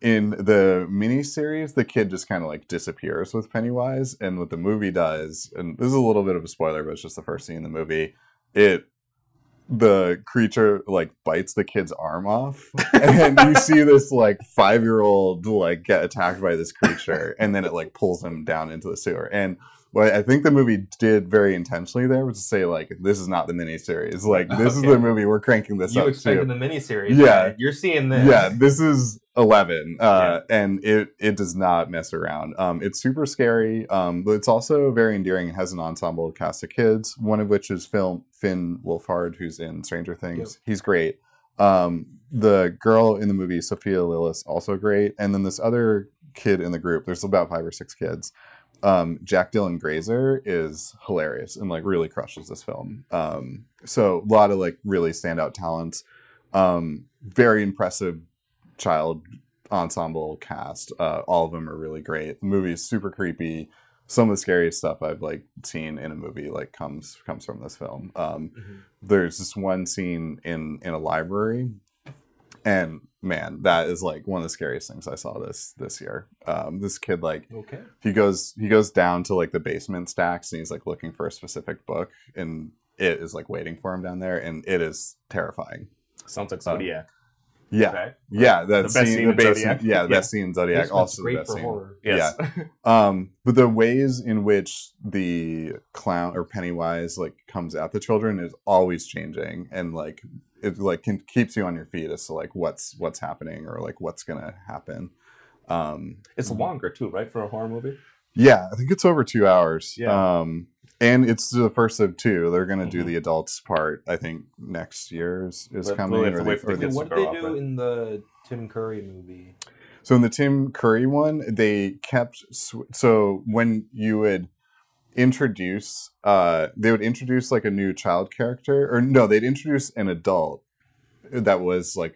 in the miniseries, the kid just kind of like disappears with Pennywise. And what the movie does, and this is a little bit of a spoiler, but it's just the first scene in the movie, it the creature like bites the kid's arm off and you see this like five year old like get attacked by this creature and then it like pulls him down into the sewer. And what I think the movie did very intentionally there was to say like this is not the miniseries. Like this is the movie we're cranking this You up to. expected the miniseries. Yeah. right? You're seeing this. yeah this is 11 uh and it it does not mess around. Um it's super scary um but it's also very endearing. It has an ensemble cast of kids one of which is Phil, finn wolfhard who's in stranger things. He's great. Um the girl in the movie sophia lillis also great and then this other kid in the group there's about five or six kids um, Jack Dylan Grazer is hilarious and like really crushes this film. Um, so a lot of like really standout talents. Um, very impressive child ensemble cast. Uh, all of them are really great. The movie is super creepy. Some of the scariest stuff I've like seen in a movie like comes comes from this film. Um, Mhm. there's this one scene in in a library, and man, that is like one of the scariest things I saw this this year. Um, this kid like Okay. he goes he goes down to like the basement stacks and he's like looking for a specific book and it is like waiting for him down there and it is terrifying. Sounds like Zodiac. Yeah. Right? Yeah, that The best scene, scene the in basement, Zodiac. yeah, the Yeah. best scene in Zodiac, Basement's also the best for scene. horror. Yes. Um, but the ways in which the clown or Pennywise like comes at the children is always changing, and like it like can, keeps you on your feet as to like what's what's happening or like what's gonna happen. Um, it's longer too, right, for a horror movie? yeah, I think it's over two hours. Yeah. Um, and it's the first of two. They're gonna do Mhm. the adults part. I think next year's is But coming. or or what did they do in the Tim Curry movie? So in the Tim Curry one, they kept sw- so when you would introduce, uh, they would introduce like a new child character, or no, they'd introduce an adult that was like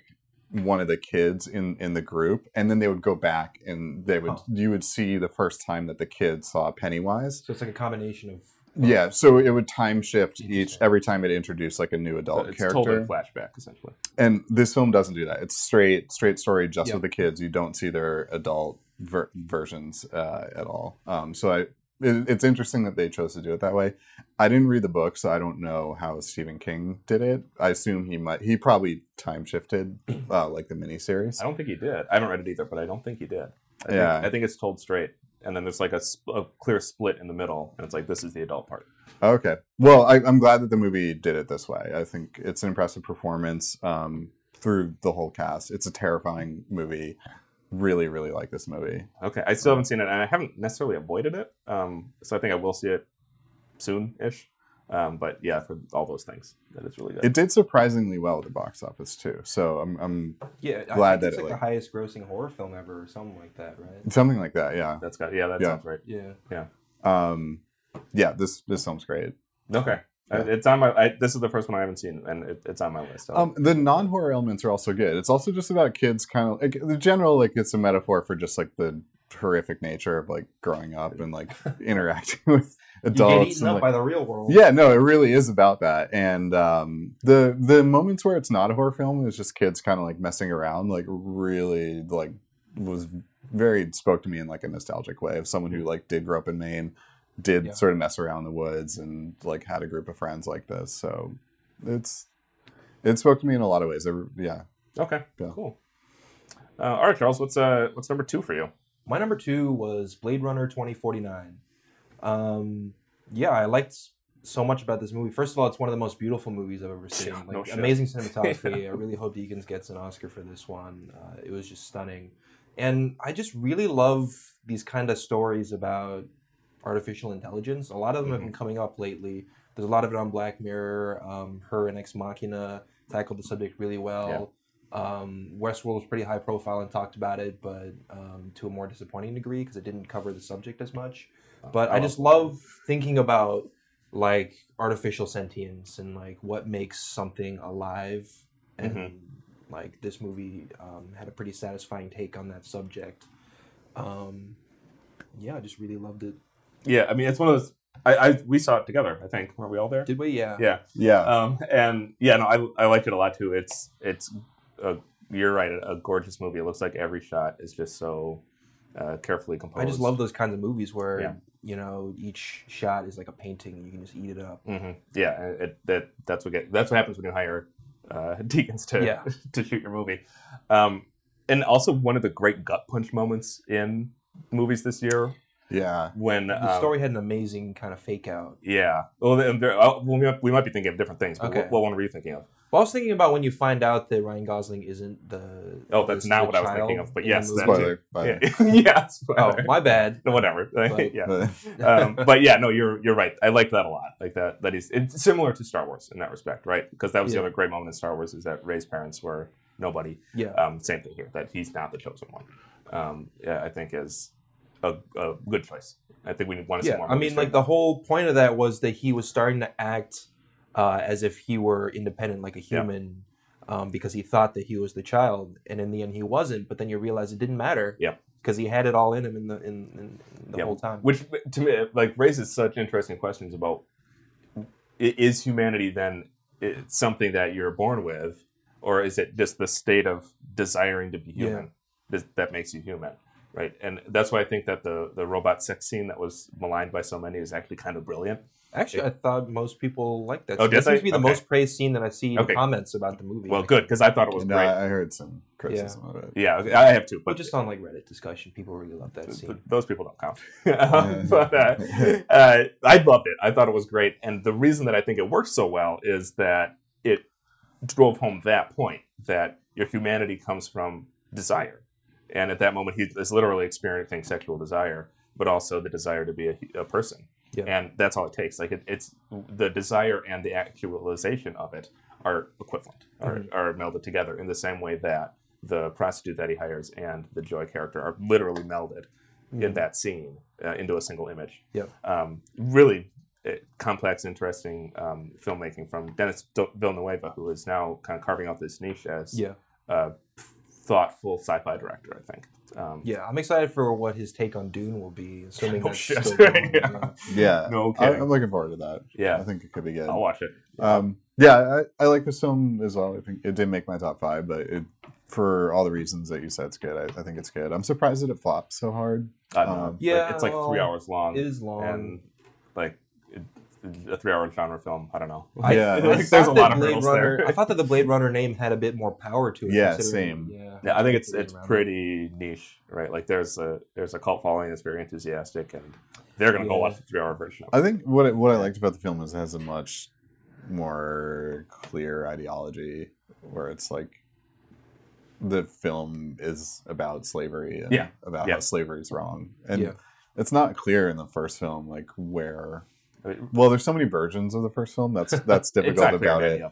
one of the kids in in the group, and then they would go back and they would Huh. you would see the first time that the kid saw Pennywise. So it's like a combination of Yeah, so it would time shift each every time it introduced like a new adult it's character. totally a flashback essentially. and this film doesn't do that. It's straight straight story just Yeah. with the kids. You don't see their adult ver- versions uh, at all. Um, so I, it, it's interesting that they chose to do it that way. I didn't read the book, so I don't know how Stephen King did it. I assume he might. He probably time shifted uh, like the miniseries. I don't think he did. I haven't read it either, but I don't think he did. I Yeah. think, I think it's told straight, and then there's like a, sp- a clear split in the middle, and it's like this is the adult part. Okay. Well, I, I'm glad that the movie did it this way. I think it's an impressive performance um, through the whole cast. It's a terrifying movie. Really, really like this movie. Okay, I still haven't seen it, and I haven't necessarily avoided it. Um, so I think I will see it soon-ish. Um, but yeah, for all those things, that is really good. It did surprisingly well at the box office too. So I'm, I'm Yeah, I Glad think that it's it, like the like- highest grossing horror film ever, or something like that, right? something like that. Yeah. That's got yeah, that Yeah. sounds right. Yeah, yeah. Um, yeah. This this film's great. Okay, Yeah. It's on my. I, this is the first one I haven't seen, and it, it's on my list. Um, the non horror elements are also good. It's also just about kids, kind of like the general like it's a metaphor for just like the horrific nature of like growing up and like interacting with You adults. get eaten and, up like- by the real world. Yeah, no, it really is about that. And um, the the moments where it's not a horror film is just kids kind of like messing around, like really like was very spoke to me in like a nostalgic way of someone who like did grow up in Maine, did Yeah. sort of mess around in the woods and like had a group of friends like this. So it's it spoke to me in a lot of ways. I, yeah. okay, Yeah. cool. Uh, all right, Charles, what's uh what's number two for you? My number two was Blade Runner 2049. Um, yeah, I liked so much about this movie. First of all, it's one of the most beautiful movies I've ever seen. Like, no shit. amazing cinematography. I really hope Deakins gets an Oscar for this one. Uh, it was just stunning. And I just really love these kind of stories about artificial intelligence. A lot of them have Mm-hmm. been coming up lately. There's a lot of it on Black Mirror. Um, Her and Ex Machina tackled the subject really well. Um, Westworld was pretty high profile and talked about it, but um, to a more disappointing degree because it didn't cover the subject as much. But I just love thinking about like artificial sentience and like what makes something alive. And Mhm. like this movie um, had a pretty satisfying take on that subject. Um, yeah, I just really loved it. Yeah, I mean it's one of those. I, I we saw it together. I think were we all there? Did we? Yeah. Yeah. Yeah. Um, and yeah, no, I I liked it a lot too. It's it's a, you're right, a, a gorgeous movie. It looks like every shot is just so uh, carefully composed. I just love those kinds of movies where Yeah. you know each shot is like a painting and you can just eat it up. hmm Yeah, and it, that that's what get that's what happens when you hire uh, Deakins to Yeah. to shoot your movie. Um, and also one of the great gut punch moments in movies this year yeah. when The um, story had an amazing kind of fake out. Yeah. Well, there, there, oh, well, we, might, we might be thinking of different things. But Okay. what, what one were you thinking of? Well, I was thinking about when you find out that Ryan Gosling isn't the. Oh, that's the- not the what I was thinking of, but yes, the that movie. too. Spoiler. But, Yeah. yeah. Oh, my bad. No, whatever. But- yeah. but- um, but yeah, no, you're you're right. I like that a lot. Like that. That is it's similar to Star Wars in that respect, right? Because that was Yeah. the other great moment in Star Wars is that Rey's parents were nobody. Yeah. Um, same thing here. That he's not the chosen one. Um, yeah, I think is a, a good choice. I think we want to see Yeah. more. I mean, like the whole point of that was that he was starting to act uh, as if he were independent, like a Yeah. human, um, because he thought that he was the child, and in the end, he wasn't. But then you realize it didn't matter. Yeah. Because he had it all in him in the in, in the Yeah. whole time. which to me like raises such interesting questions about is humanity then something that you're born with or is it just the state of desiring to be Yeah. human that, that makes you human right and that's why i think that the the robot sex scene that was maligned by so many is actually kind of brilliant Actually, I thought most people liked that. Oh, scene. did that seems they? to be the Okay. most praised scene that I see in Okay. comments about the movie. well Like, good because i thought it was no, great I heard some criticism of it. yeah i have to But but just on like Reddit discussion, people really love that th- scene. th- those people don't count. but uh, uh, I loved it. I thought it was great, and the reason that I think it works so well is that it drove home that point that your humanity comes from desire, and at that moment he is literally experiencing sexual desire, but also the desire to be a, a person. Yeah. And that's all it takes. Like it, it's the desire and the actualization of it are equivalent, are, Mhm. are melded together in the same way that the prostitute that he hires and the Joy character are literally melded in that scene uh, into a single image. Yep. Um, really uh, complex, interesting um, filmmaking from Denis Villeneuve, who is now kind of carving out this niche as Yeah. uh, thoughtful sci-fi director. I think. Um, Yeah, I'm excited for what his take on Dune will be, assuming Oh, that's shit. still going. Yeah. Yeah, No I, kidding. I'm looking forward to that. Yeah. I think it could be good. I'll watch it. Um, yeah, I, I like this film as well. I think it didn't make my top five, but it, for all the reasons that you said, it's good. I, I think it's good. I'm surprised that it flopped so hard. I know. Um, Yeah, Like, it's like three hours long. It is long. and like it, a three-hour genre film. I don't know. I, Yeah, like, there's thought a that lot of Blade Runner. there. I thought that the Blade Runner name had a bit more power to it. Yeah, same. Yeah, uh, Yeah, I think it's it's Runner. pretty niche, right? Like there's a there's a cult following that's very enthusiastic, and they're gonna go watch the three-hour version. Of it. I think what it, what I liked about the film is it has a much more clear ideology, where it's like the film is about slavery and Yeah. about Yeah. how slavery is wrong, and Yeah. it's not clear in the first film like where. Well, there's so many versions of the first film. That's that's difficult clear about it.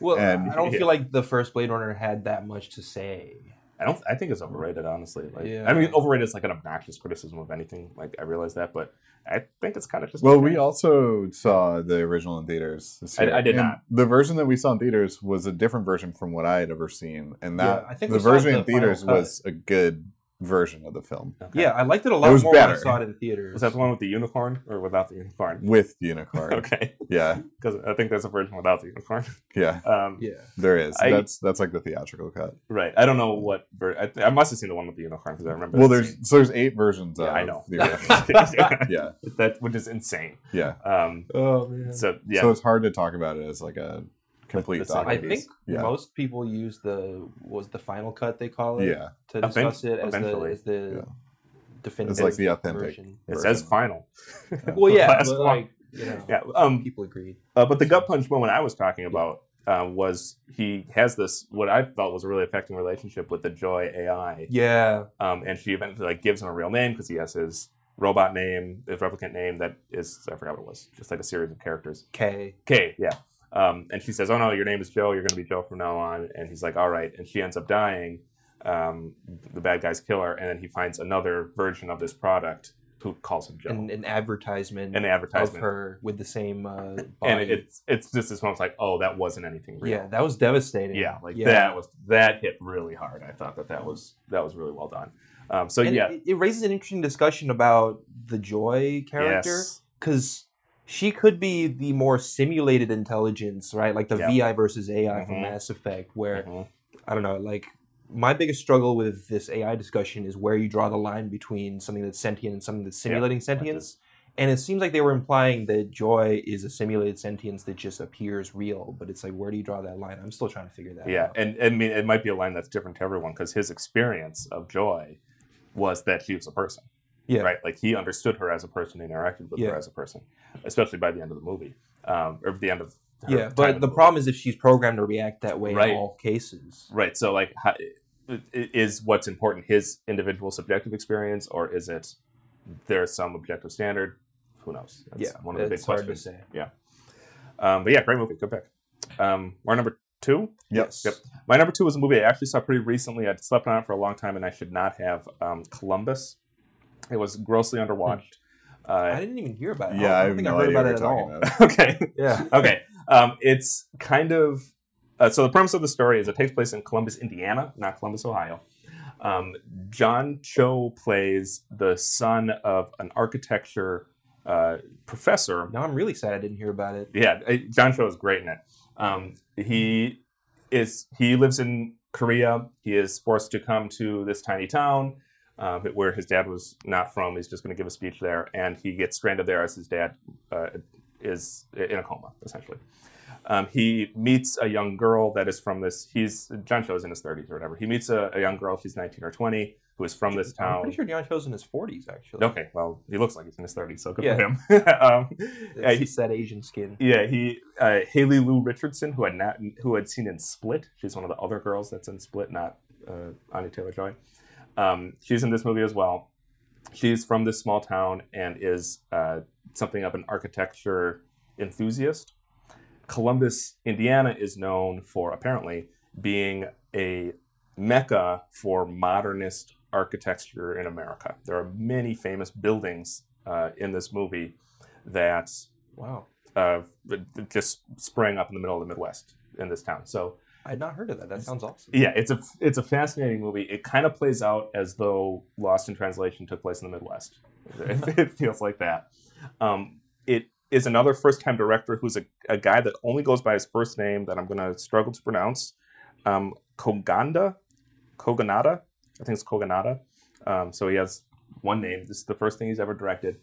Well, And- I don't Yeah. feel like the first Blade Runner had that much to say. I don't. I think it's overrated, honestly. Like, Yeah. I mean, overrated is like an obnoxious criticism of anything. Like, I realize that, but I think it's kind of just. Well, we also saw the original in theaters. I- I did and not. The version that we saw in theaters was a different version from what I had ever seen, and that Yeah, I think the version the in theaters was a good version of the film Okay. Yeah, I liked it a lot it was more when I better. saw it in theaters. Was that the one with the unicorn or without the unicorn? with the unicorn. Okay, Yeah, because I think there's a version without the unicorn. yeah, Um, Yeah. there is. I- that's that's like the theatrical cut. Right. I don't know what. Ver- I, th- I must have seen the one with the unicorn because I remember. Well, there's scene. so there's eight versions. Yeah, of I know. The original. yeah, that which is insane. yeah. Um, Oh man. so yeah, So it's hard to talk about it as like a complete That's doc. I think Yeah. most people use the was the final cut they call it Yeah, to Event- discuss it as the as the Yeah. definitive it's like the authentic. version. it says version. final. Well, yeah, but like you know, Yeah. Um, people agreed. Uh, but the gut punch moment I was talking about uh, was he has this what I felt was a really affecting relationship with the Joy AI, Yeah, um, and she eventually like gives him a real name because he has his robot name, his replicant name that is I forgot what it was, just like a series of characters. K. K, yeah. Um, and she says, "Oh no, your name is Joe. You're going to be Joe from now on." And he's like, "All right." And she ends up dying. Um, the bad guys kill her, and then he finds another version of this product who calls him Joe. An, an advertisement An of her with the same uh, body. and it's it's just this moment like, "Oh, that wasn't anything real." yeah, that was devastating. yeah like Yeah. that was that hit really hard i thought that that was that was really well done um so And yeah it, it raises an interesting discussion about the Joy character yes because she could be the more simulated intelligence, right? Like the Yeah. VI versus AI from Mhm. Mass Effect, where Mhm. I don't know, like my biggest struggle with this AI discussion is where you draw the line between something that's sentient and something that's simulating sentience. And it seems like they were implying that joy is a simulated sentience that just appears real, but it's like where do you draw that line? I'm still trying to figure that yeah out. Yeah, and i mean it might be a line that's different to everyone because his experience of joy was that he was a person Yeah. right like he understood her as a person and interacted with Yeah. her as a person especially by the end of the movie um or the end of Yeah, but in the problem is if she's programmed to react that way Right. in all cases. right so like how, is what's important his individual subjective experience or is it there's some objective standard who knows that's yeah, one of the big it's hard to questions Yeah. Um, but yeah, great movie. Good pick. Um, our number two. Yes. Yep. My number two was a movie I actually saw pretty recently. I'd slept on it for a long time, and I should not have. Um, Columbus. It was grossly underwatched. I Uh, didn't even hear about it. Yeah, I I don't have think I heard idea about what it at all. about. okay. Yeah. Okay. Um, it's kind of. Uh, so the premise of the story is it takes place in Columbus, Indiana, not Columbus, Ohio. Um, John Cho plays the son of an architecture uh, professor Now I'm really sad I didn't hear about it. yeah, uh, John Cho is great in it. Um, he is he lives in Korea. He is forced to come to this tiny town uh, where his dad was not from. He's just going to give a speech there, and he gets stranded there as his dad uh, is in a coma, essentially. Um, he meets a young girl that is from this. He's John is in his 30s or whatever. He meets a, a young girl. She's 19 or 20 who is from this town. I'm pretty sure John Cho's in his 40s actually. Okay, well, he looks like he's in his 30s, so good Yeah. for him. um, yeah, he- that Asian skin. yeah, he uh, Haley Lu Richardson, who had not who had seen in Split. She's one of the other girls that's in Split, not uh, Anya Taylor Joy. Um, she's in this movie as well. She's from this small town and is uh, something of an architecture enthusiast. Columbus, Indiana, is known for apparently being a mecca for modernist architecture in America. There are many famous buildings uh, in this movie that Wow. uh, just sprang up in the middle of the Midwest in this town. So I'd not heard of that. That sounds awesome. Yeah, it's a it's a fascinating movie. It kind of plays out as though Lost in Translation took place in the Midwest. It, it feels like that. Um, it is another first time director who's a, a guy that only goes by his first name that I'm going to struggle to pronounce. Um, Koganda, Koganada. I think it's Koganada. Um, so he has one name. This is the first thing he's ever directed.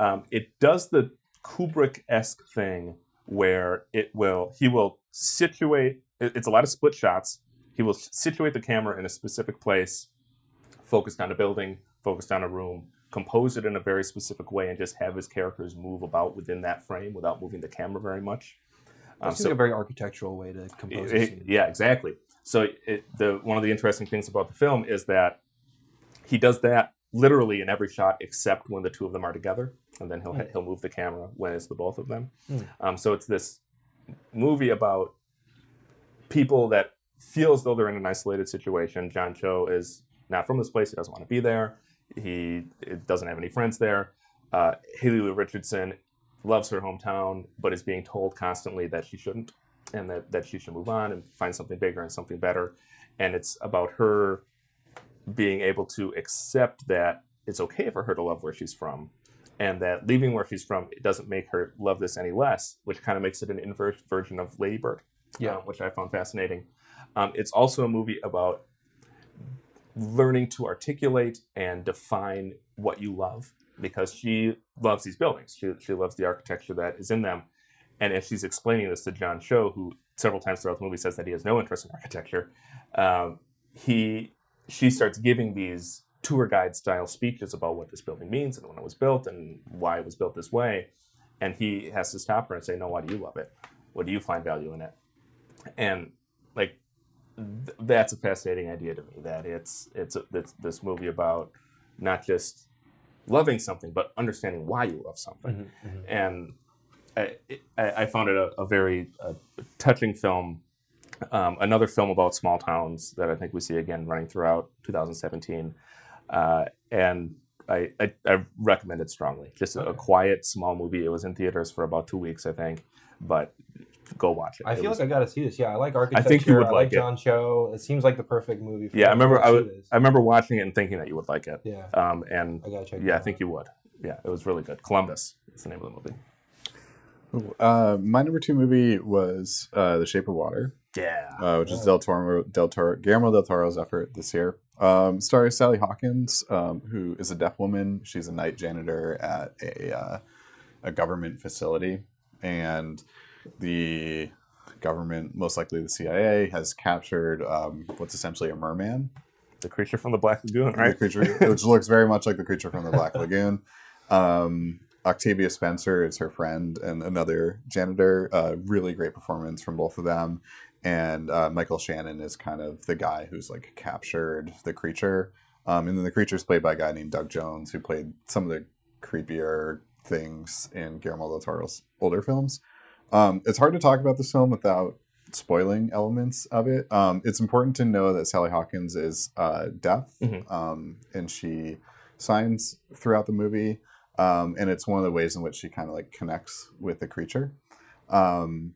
Um, it does the Kubrick esque thing where it will he will situate. It's a lot of split shots. He will situate the camera in a specific place, focused on a building, focused on a room, compose it in a very specific way, and just have his characters move about within that frame without moving the camera very much. Um, seems like a very architectural way to compose a it- scene. yeah, exactly. So it, the one of the interesting things about the film is that he does that literally in every shot except when the two of them are together, and then he'll Hmm. he'll move the camera when it's the both of them. Hmm. Um, so it's this movie about people that feel as though they're in an isolated situation. John Cho is not from this place; he doesn't want to be there. He it doesn't have any friends there. Uh, Haley Lu Richardson loves her hometown, but is being told constantly that she shouldn't and that, that she should move on and find something bigger and something better. And it's about her being able to accept that it's okay for her to love where she's from and that leaving where she's from it doesn't make her love this any less, which kind of makes it an inverse version of Lady Bird, Yeah. uh, which I found fascinating. Um, it's also a movie about learning to articulate and define what you love because she loves these buildings. She, she loves the architecture that is in them. And as she's explaining this to John Cho, who several times throughout the movie says that he has no interest in architecture, um, he she starts giving these tour guide style speeches about what this building means and when it was built and why it was built this way. And he has to stop her and say, "No, why do you love it? What do you find value in it?" And like th- that's a fascinating idea to me. That it's it's, a, it's this movie about not just loving something, but understanding why you love something Mhm, mhm. and I, I I found it a, a very uh, touching film. Um, another film about small towns that I think we see again running throughout 2017, uh, and I, I, I recommend it strongly. Just a, a quiet, small movie. It was in theaters for about two weeks, I think, but go watch it. I It feel was- like I got to see this. Yeah, I like architecture. I think you would I like it. John Cho. It seems like the perfect movie. For yeah, I remember. I, I'll was, see this. I remember watching it and thinking that you would like it. Yeah, Um, and I gotta check. yeah, I think out. you would. Yeah, it was really good. Columbus is the name of the movie. Uh, my number two movie was uh, The Shape of Water, Yeah. uh, which is Oh. Del Toro, Del Toro, Guillermo del Toro's effort this year. Um, stars Sally Hawkins, um, who is a deaf woman. She's a night janitor at a uh, a government facility, and the government, most likely the CIA, has captured um, what's essentially a merman. The creature from the Black Lagoon, the right? creature, which looks very much like the creature from the Black Lagoon. Um, Octavia Spencer is her friend and another janitor. Uh, really great performance from both of them. And uh, Michael Shannon is kind of the guy who's like captured the creature. Um, and then the creature's played by a guy named Doug Jones, who played some of the creepier things in Guillermo del Toro's older films. Um, it's hard to talk about this film without spoiling elements of it. Um, it's important to know that Sally Hawkins is uh, deaf, Mhm. um, and she signs throughout the movie, um, and it's one of the ways in which she kind of like connects with the creature. Um,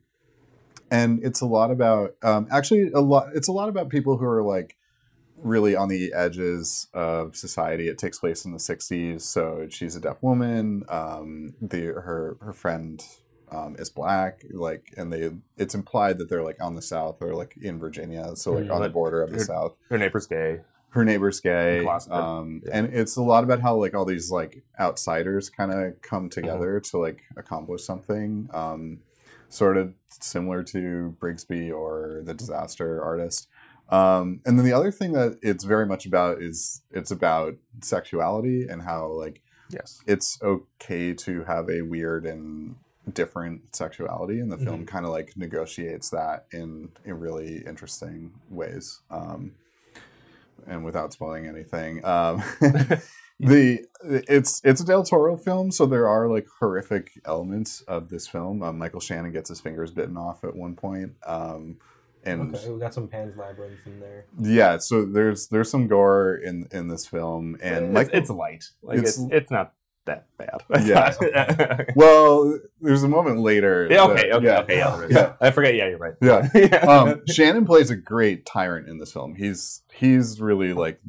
and it's a lot about um, actually a lot. It's a lot about people who are like really on the edges of society. It takes place in the '60s, so she's a deaf woman. Um, the her her friend um, is black, like, and they it's implied that they're like on the South or like in Virginia, so like on the border of the Her- South. Her neighbor's gay. Her neighbor's gay, um, Yeah. and it's a lot about how like all these like outsiders kind of come together Mm-hmm. to like accomplish something. Um, sort of similar to Brigsby or the Disaster Artist. Um, and then the other thing that it's very much about is it's about sexuality and how like Yes. it's okay to have a weird and different sexuality and the film kind of like negotiates that in in really interesting ways um and without spoiling anything um the it's it's a del toro film so there are like horrific elements of this film um, michael shannon gets his fingers bitten off at one point um and Okay, we got some Pan's Labyrinth in there. yeah so there's there's some gore in in this film and it's, Michael, it's light. Like It's- it's, it's not that bad. Yeah. Well, there's a moment later. yeah. Okay. that- Okay. yeah, Okay. Yeah. Yeah. I forget. Yeah, you're right. Yeah. yeah. um, Shannon plays a great tyrant in this film. He's he's really like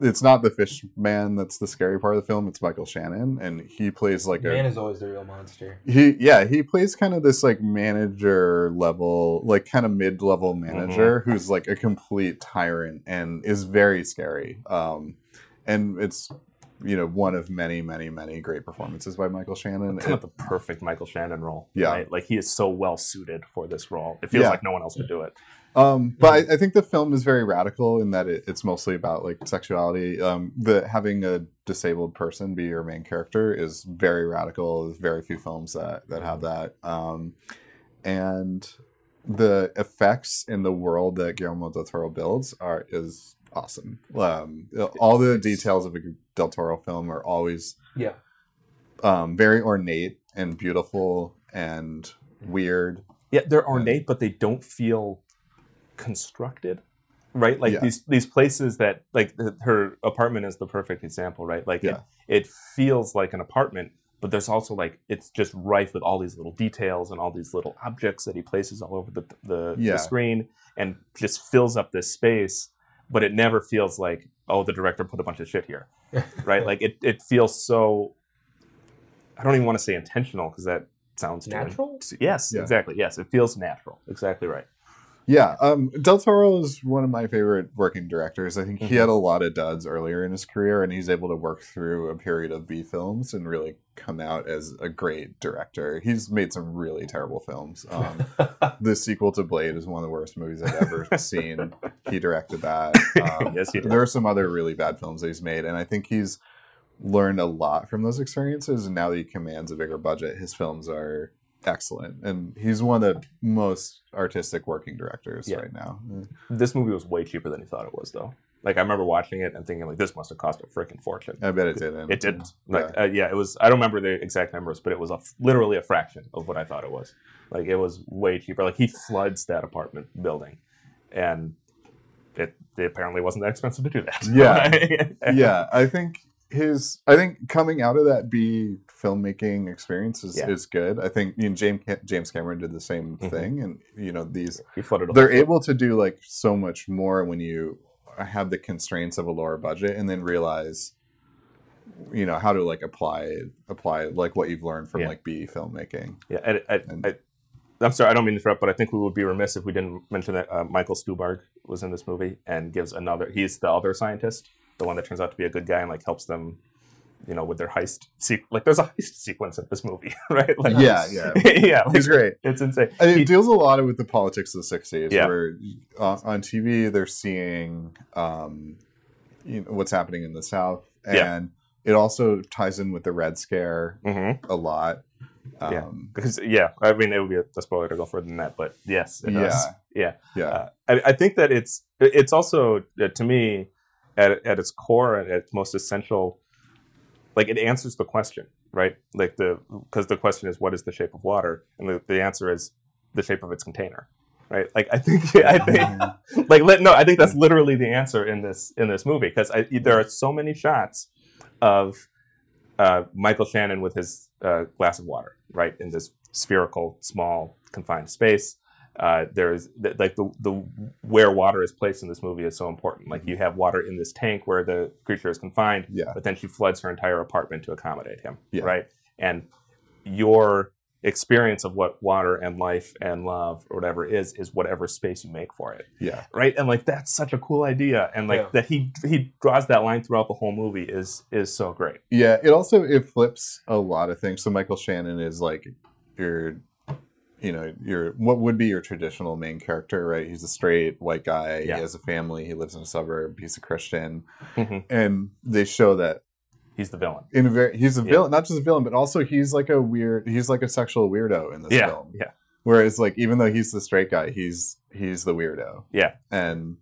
it's not the fish man that's the scary part of the film. It's Michael Shannon, and he plays like a Man is always the real monster. he yeah he plays kind of this like manager level like kind of mid-level manager who's like a complete tyrant and is very scary. Um, and it's you know one of many many many great performances by Michael Shannon. kind of the perfect Michael Shannon role. Yeah. Right? Like he is so well suited for this role. It feels Yeah. like no one else could do it. Um, but I, I think the film is very radical in that it, it's mostly about like sexuality. Um, the having a disabled person be your main character is very radical. There's very few films that that have that. Um, and the effects in the world that Guillermo del Toro builds are is awesome. Um, all the details of a del Toro film are always Yeah. um, very ornate and beautiful and weird. Yeah, they're ornate, but they don't feel constructed. Right, like Yeah. these these places that like her apartment is the perfect example, right? Like Yeah. it, it feels like an apartment, but there's also like it's just rife with all these little details and all these little objects that he places all over the the, Yeah. the screen and just fills up this space. But it never feels like oh the director put a bunch of shit here, right? Like it it feels so. I don't even want to say intentional because that sounds Natural? Yes, Yeah. exactly. Yes, it feels natural. Exactly right. Yeah, um, Del Toro is one of my favorite working directors. I think he Mhm. had a lot of duds earlier in his career, and he's able to work through a period of B films and really come out as a great director. He's made some really terrible films. Um, the sequel to Blade is one of the worst movies I've ever seen. He directed that. Um, yes, he did. there are some other really bad films that he's made, and I think he's learned a lot from those experiences. And now that he commands a bigger budget, his films are excellent, and he's one of the most artistic working directors Yeah. right now. This movie was way cheaper than he thought it was, though. Like I remember watching it and thinking, like, this must have cost a freaking fortune. I bet it didn't. It didn't. Like, uh, yeah, it was. I don't remember the exact numbers, but it was a, literally a fraction of what I thought it was. Like it was way cheaper. Like he floods that apartment building, and it, it apparently wasn't that expensive to do that. Yeah. yeah, I think his. I think coming out of that B filmmaking experience is, Yeah. is good. I think you know, James James Cameron did the same Mhm. thing, and you know these he flooded. a they're able to do like so much more when you have the constraints of a lower budget and then realize you know how to like apply apply like what you've learned from Yeah. like b filmmaking Yeah, I, I, And- I, I'm sorry, I don't mean to interrupt, but I think we would be remiss if we didn't mention that uh, Michael Stuhlbarg was in this movie and gives another. He's the other scientist, the one that turns out to be a good guy and like helps them, you know, with their heist. Se- like there's a heist sequence in this movie, right? Like, yeah yeah yeah, like, he's great it's insane. and He- it deals a lot with the politics of the 60s Yeah. where uh, on tv they're seeing um you know what's happening in the south and Yeah. it also ties in with the red scare Mhm. a lot Yeah. um Because yeah, I mean it would be a, a spoiler to go further than that, but yes, it yeah does. Yeah. yeah Uh, I, I think that it's it's also uh, to me at at its core and at its most essential, like it answers the question, right? Like the because the question is what is the shape of water, and the, the answer is the shape of its container, right? Like I think I think like let, no, I think that's literally the answer in this in this movie because there are so many shots of uh, Michael Shannon with his uh, glass of water, right, in this spherical, small, confined space. Uh, there's th- like the the where water is placed in this movie is so important. Like you have water in this tank where the creature is confined, yeah but then she floods her entire apartment to accommodate him, Yeah. right? And your experience of what water and life and love or whatever is is whatever space you make for it yeah right and like that's such a cool idea and like Yeah. that he he draws that line throughout the whole movie is is so great Yeah, it also it flips a lot of things. So Michael Shannon is like your you know, your what would be your traditional main character, right? He's a straight white guy, Yeah. he has a family, he lives in a suburb, he's a Christian. Mhm. And they show that he's the villain in a very he's a Yeah. villain, not just a villain, but also he's like a weird he's like a sexual weirdo in this yeah film. yeah Whereas like even though he's the straight guy, he's he's the weirdo. Yeah. And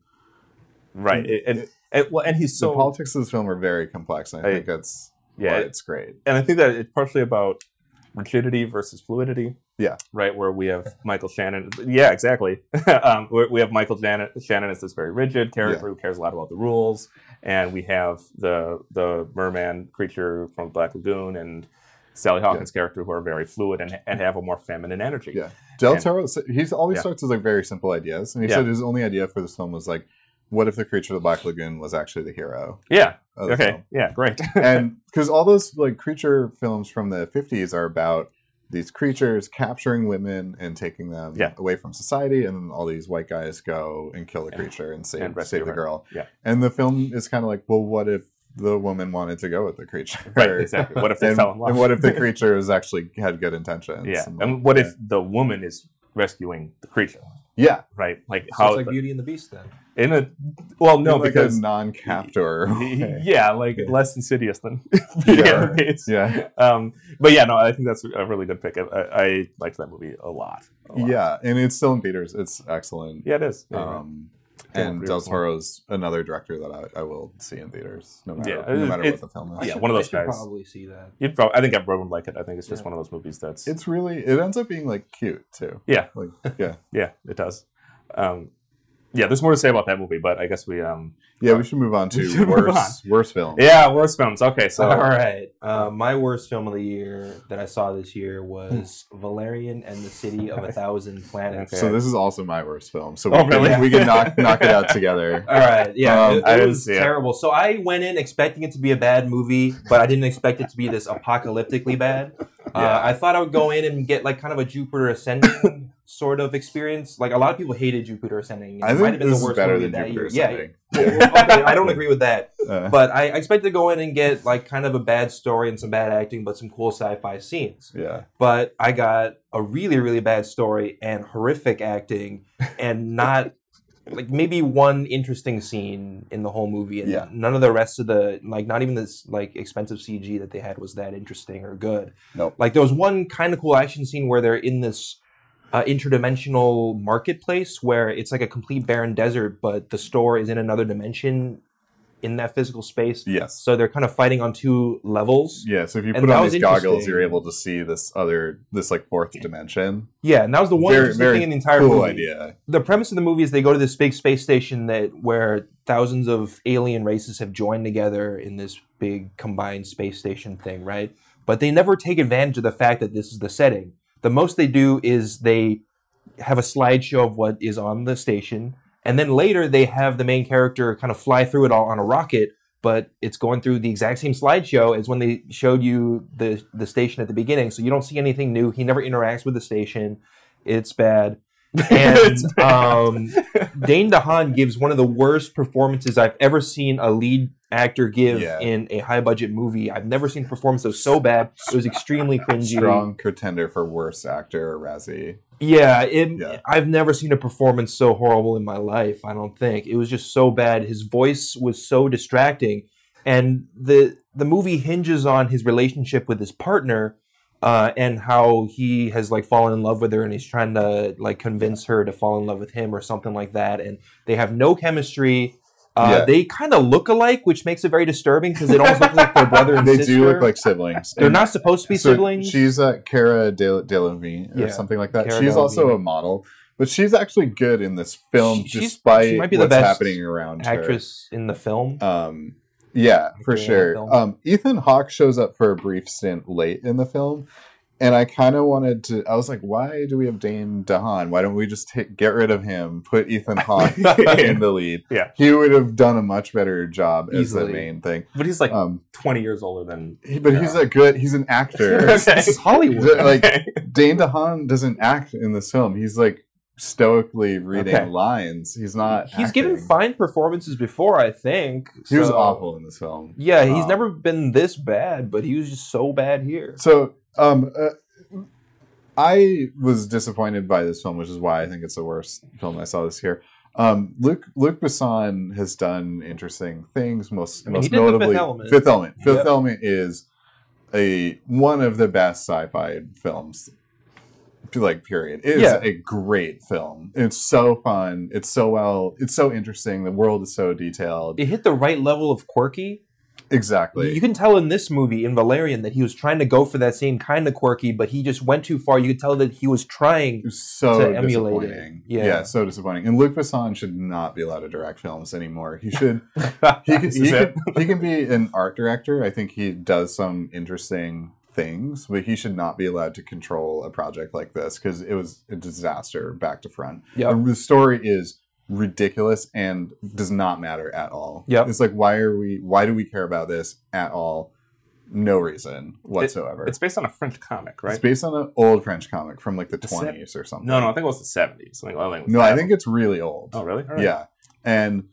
right It- and, and, and well and he's so the politics of this film are very complex, and I I- think that's yeah why it's great. and i think that it's partially about rigidity versus fluidity. Yeah. Right, where we have Michael Shannon. Yeah, exactly. um, we have Michael Shannon, Shannon as this very rigid character Yeah. who cares a lot about the rules, and we have the the merman creature from Black Lagoon and Sally Hawkins' character who are very fluid and, and have a more feminine energy. Yeah. Del Toro, he always Yeah. starts with like very simple ideas, and he Yeah. said his only idea for this film was like, what if the creature of the Black Lagoon was actually the hero? Yeah. The Okay. film? Yeah. Great. and because all those like creature films from the 50s are about these creatures capturing women and taking them Yeah. away from society and then all these white guys go and kill the Yeah. creature and save, And save the her. girl Yeah. and the film is kind of like well what if the woman wanted to go with the creature right. Exactly. What if they and, fell in love? and what if the creature was actually had good intentions Yeah. and, And what if the woman is rescuing the creature? yeah Right. Like So how it's like Beauty and the Beast then. In a well no in, like because non-captor way. yeah like Yeah. less insidious than Yeah. yeah. Yeah Um, but yeah, no, I think that's a really good pick. I, I, I liked that movie a lot. a lot. yeah and it's still in theaters it's excellent yeah, it is. Yeah, Um, Yeah, and Del. Toro's another director that I, I will see in theaters, no matter, Yeah, no matter it- what the film is. Yeah, should- one of those should guys. Probably see that. You'd probably, I think everyone would like it. I think it's just Yeah. one of those movies that's It's really, it ends up being like cute too. yeah, Like, yeah, yeah, it does. Um, yeah, there's more to say about that movie, but I guess we um yeah. We should move on to should move worse, worse film. yeah worst films. Okay, so All right. Uh, my worst film of the year that I saw this year was Valerian and the City of a Thousand Planets. Okay. So this is also my worst film. So Oh, we, can, really? we can knock knock it out together. All right. Yeah, Um, it, it didn't was see it. terrible. So I went in expecting it to be a bad movie, but I didn't expect it to be this apocalyptically bad. Yeah. Uh, I thought I would go in and get like kind of a Jupiter Ascending sort of experience. Like a lot of people hated Jupiter Ascending. It I might think have been this the worst better movie than that Jupiter year. Yeah. Okay, I don't agree with that. Uh, But I I expected to go in and get like kind of a bad story and some bad acting, but some cool sci-fi scenes. yeah, But I got a really, really bad story and horrific acting, and not like maybe one interesting scene in the whole movie, and Yeah. none of the rest of the like not even this like expensive CG that they had was that interesting or good. Nope. Like there was one kind of cool action scene where they're in this. Uh, interdimensional marketplace where it's like a complete barren desert, but the store is in another dimension in that physical space. yes, So they're kind of fighting on two levels. yeah. So if you And put on these goggles, you're able to see this other, this like fourth dimension. Yeah, and that was the one Very, interesting very thing in the entire cool movie. idea. The premise of the movie is they go to this big space station that where thousands of alien races have joined together in this big combined space station thing, right? But they never take advantage of the fact that this is the setting. The most they do is they have a slideshow of what is on the station, and then later they have the main character kind of fly through it all on a rocket. But it's going through the exact same slideshow as when they showed you the the station at the beginning, so you don't see anything new. He never interacts with the station. It's bad. And um, Dane DeHaan gives one of the worst performances I've ever seen a lead actor give Yeah. in a high budget movie. I've never seen a performance that was so bad. It was extremely cringy. Strong contender for worst actor Razzie. Yeah, it, Yeah. I've never seen a performance so horrible in my life. I don't think it was just so bad. His voice was so distracting, and the the movie hinges on his relationship with his partner, uh, and how he has like fallen in love with her, and he's trying to like convince her to fall in love with him or something like that. And they have no chemistry. Uh, Yeah. They kind of look alike, which makes it very disturbing because it almost looks like their brother and They sister. do look like siblings. they're And not supposed to be so siblings. She's uh, Cara De- Delevingne or Yeah, something like that. Cara she's also a model, but she's actually good in this film, She- despite she might be the what's best happening around her. actress in the film. Um, yeah, for sure. Um, Ethan Hawke shows up for a brief stint late in the film, and I kind of wanted to. I was like, why do we have Dane DeHaan? Why don't we just take, get rid of him, put Ethan Hawke in the lead? Yeah. he would have done a much better job as the main thing. but he's like Um, 20 years older than. he, but he's a good. He's an actor. Okay. This is Hollywood. like Okay. Dane DeHaan doesn't act in this film. He's like stoically reading Okay. lines. He's not. He's given fine performances before, I think. He was awful in this film. Yeah, he's Um, never been this bad, but he was just so bad here. So, um, uh, I was disappointed by this film, which is why I think it's the worst film I saw this year. Um, Luke Luc Besson has done interesting things. Most I mean, most The Fifth notably, Element. Fifth Element. Fifth Yep. Element is a one of the best sci-fi films. Like period, it's Yeah. a great film. It's so fun. It's so well. It's so interesting. The world is so detailed. It hit the right level of quirky. exactly. You can tell in this movie, in Valerian, that he was trying to go for that same kind of quirky, but he just went too far. You could tell that he was trying. It was so to emulate it. disappointing. Yeah. Yeah. so disappointing. And Luc Besson should not be allowed to direct films anymore. He should. he can, he, can, he can be an art director. I think he does some interesting things, but he should not be allowed to control a project like this because it was a disaster back to front. Yeah, The story is ridiculous and does not matter at all. Yeah, It's like why are we? Why do we care about this at all? No reason whatsoever. It's based on a French comic, right? It's based on an old French comic from like the twenties or something. no, no, I think it was the seventies. Like, well, No, I think it's really old. Oh, really? All right. Yeah, and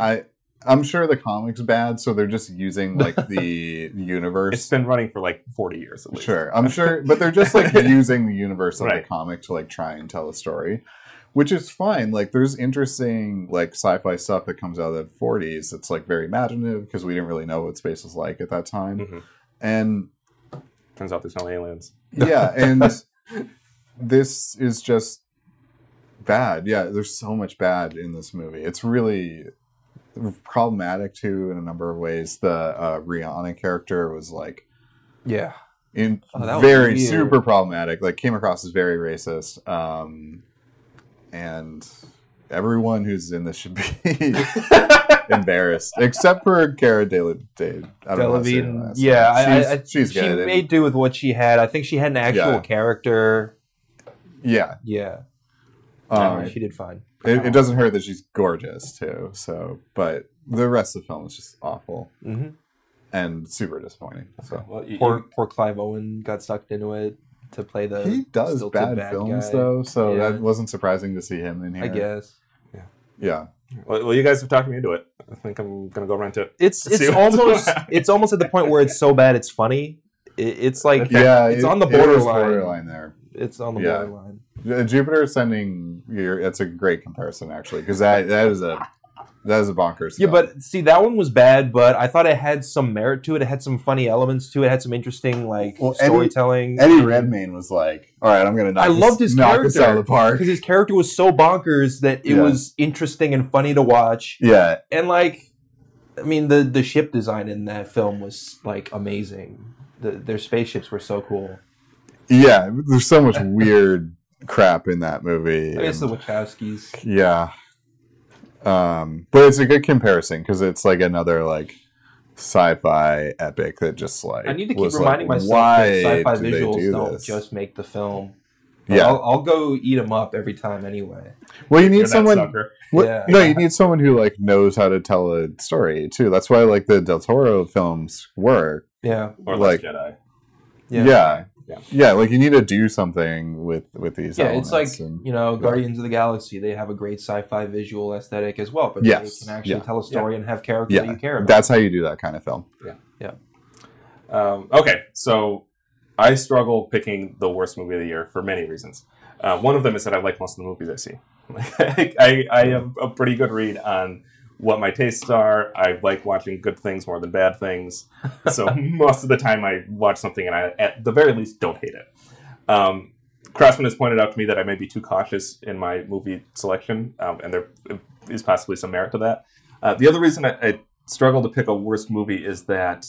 I I'm sure the comic's bad, so they're just using like the universe. It's been running for like forty years at least. Sure, I'm sure, but they're just like using the universe of Right. the comic to like try and tell a story, which is fine. Like, there's interesting like sci-fi stuff that comes out of the 40s. It's like very imaginative because we didn't really know what space was like at that time, Mhm. and Turns out there's no aliens. yeah, and this is just bad. Yeah, there's so much bad in this movie. It's really problematic too in a number of ways. The uh, Rihanna character was like Yeah. in Oh, very super problematic. Like came across as very racist. Um, and everyone who's in this should be embarrassed, except for Cara Delevingne. I don't know how to say her Delevingne. Yeah, I, name. I, I, she's, she's she good. made do with what she had. I think she had an actual Yeah. character. yeah, Yeah, um, she did fine. It, it doesn't hurt that she's gorgeous too. So, but the rest of the film is just awful hmm and super disappointing. So Well, you, Poor, you- poor Clive Owen got sucked into it to play the. he does stilted bad, films guy, though, so Yeah. that wasn't surprising to see him in here. I guess Yeah, well, well, you guys have talked me into it. I think I'm gonna go rent it. it's it's almost it's almost at the point where it's so bad it's funny. It, it's like yeah, it's it- on the it is borderline. borderline there. It's on the Yeah. borderline. Jupiter Ascending, you're, it's a great comparison actually because that that is a that is a bonkers. Yeah, but see, that one was bad, but I thought it had some merit to it. It had some funny elements to it. It had some interesting like Well, storytelling. Eddie Redmayne was like, "All right, I'm gonna knock I this, loved his knock this out of character the park." because his character was so bonkers that it Yeah. was interesting and funny to watch. Yeah, And like, I mean, the the ship design in that film was like amazing. The, their spaceships were so cool. yeah. There's so much weird crap in that movie. I guess the Wachowskis. yeah, um, but it's a good comparison because it's like another like sci-fi epic that just like I need to keep reminding like, myself why that sci-fi do they visuals do don't this? just make the film. Yeah. I'll, I'll go eat them up every time anyway. Well, you need You're someone. What- Yeah. no, you need someone who like knows how to tell a story too. That's why like the Del Toro films work. Yeah, Or Like- like Jedi. yeah, Yeah. Yeah. yeah, Like you need to do something with with these. Yeah, it's like and- you know, Guardians of the Galaxy. They have a great sci-fi visual aesthetic as well, but Yes, they can actually yeah. tell a story and have characters yeah, that you care about. that's how you do that kind of film. Yeah, yeah. Um, okay, so I struggle picking the worst movie of the year for many reasons. Uh, one of them is that I like most of the movies I see. Like, I, I have a pretty good read on what my tastes are. I like watching good things more than bad things. So most of the time I watch something and I, at the very least, don't hate it. Um, Crossman has pointed out to me that I may be too cautious in my movie selection, um, and there is possibly some merit to that. Uh, the other reason I, I struggle to pick a worst movie is that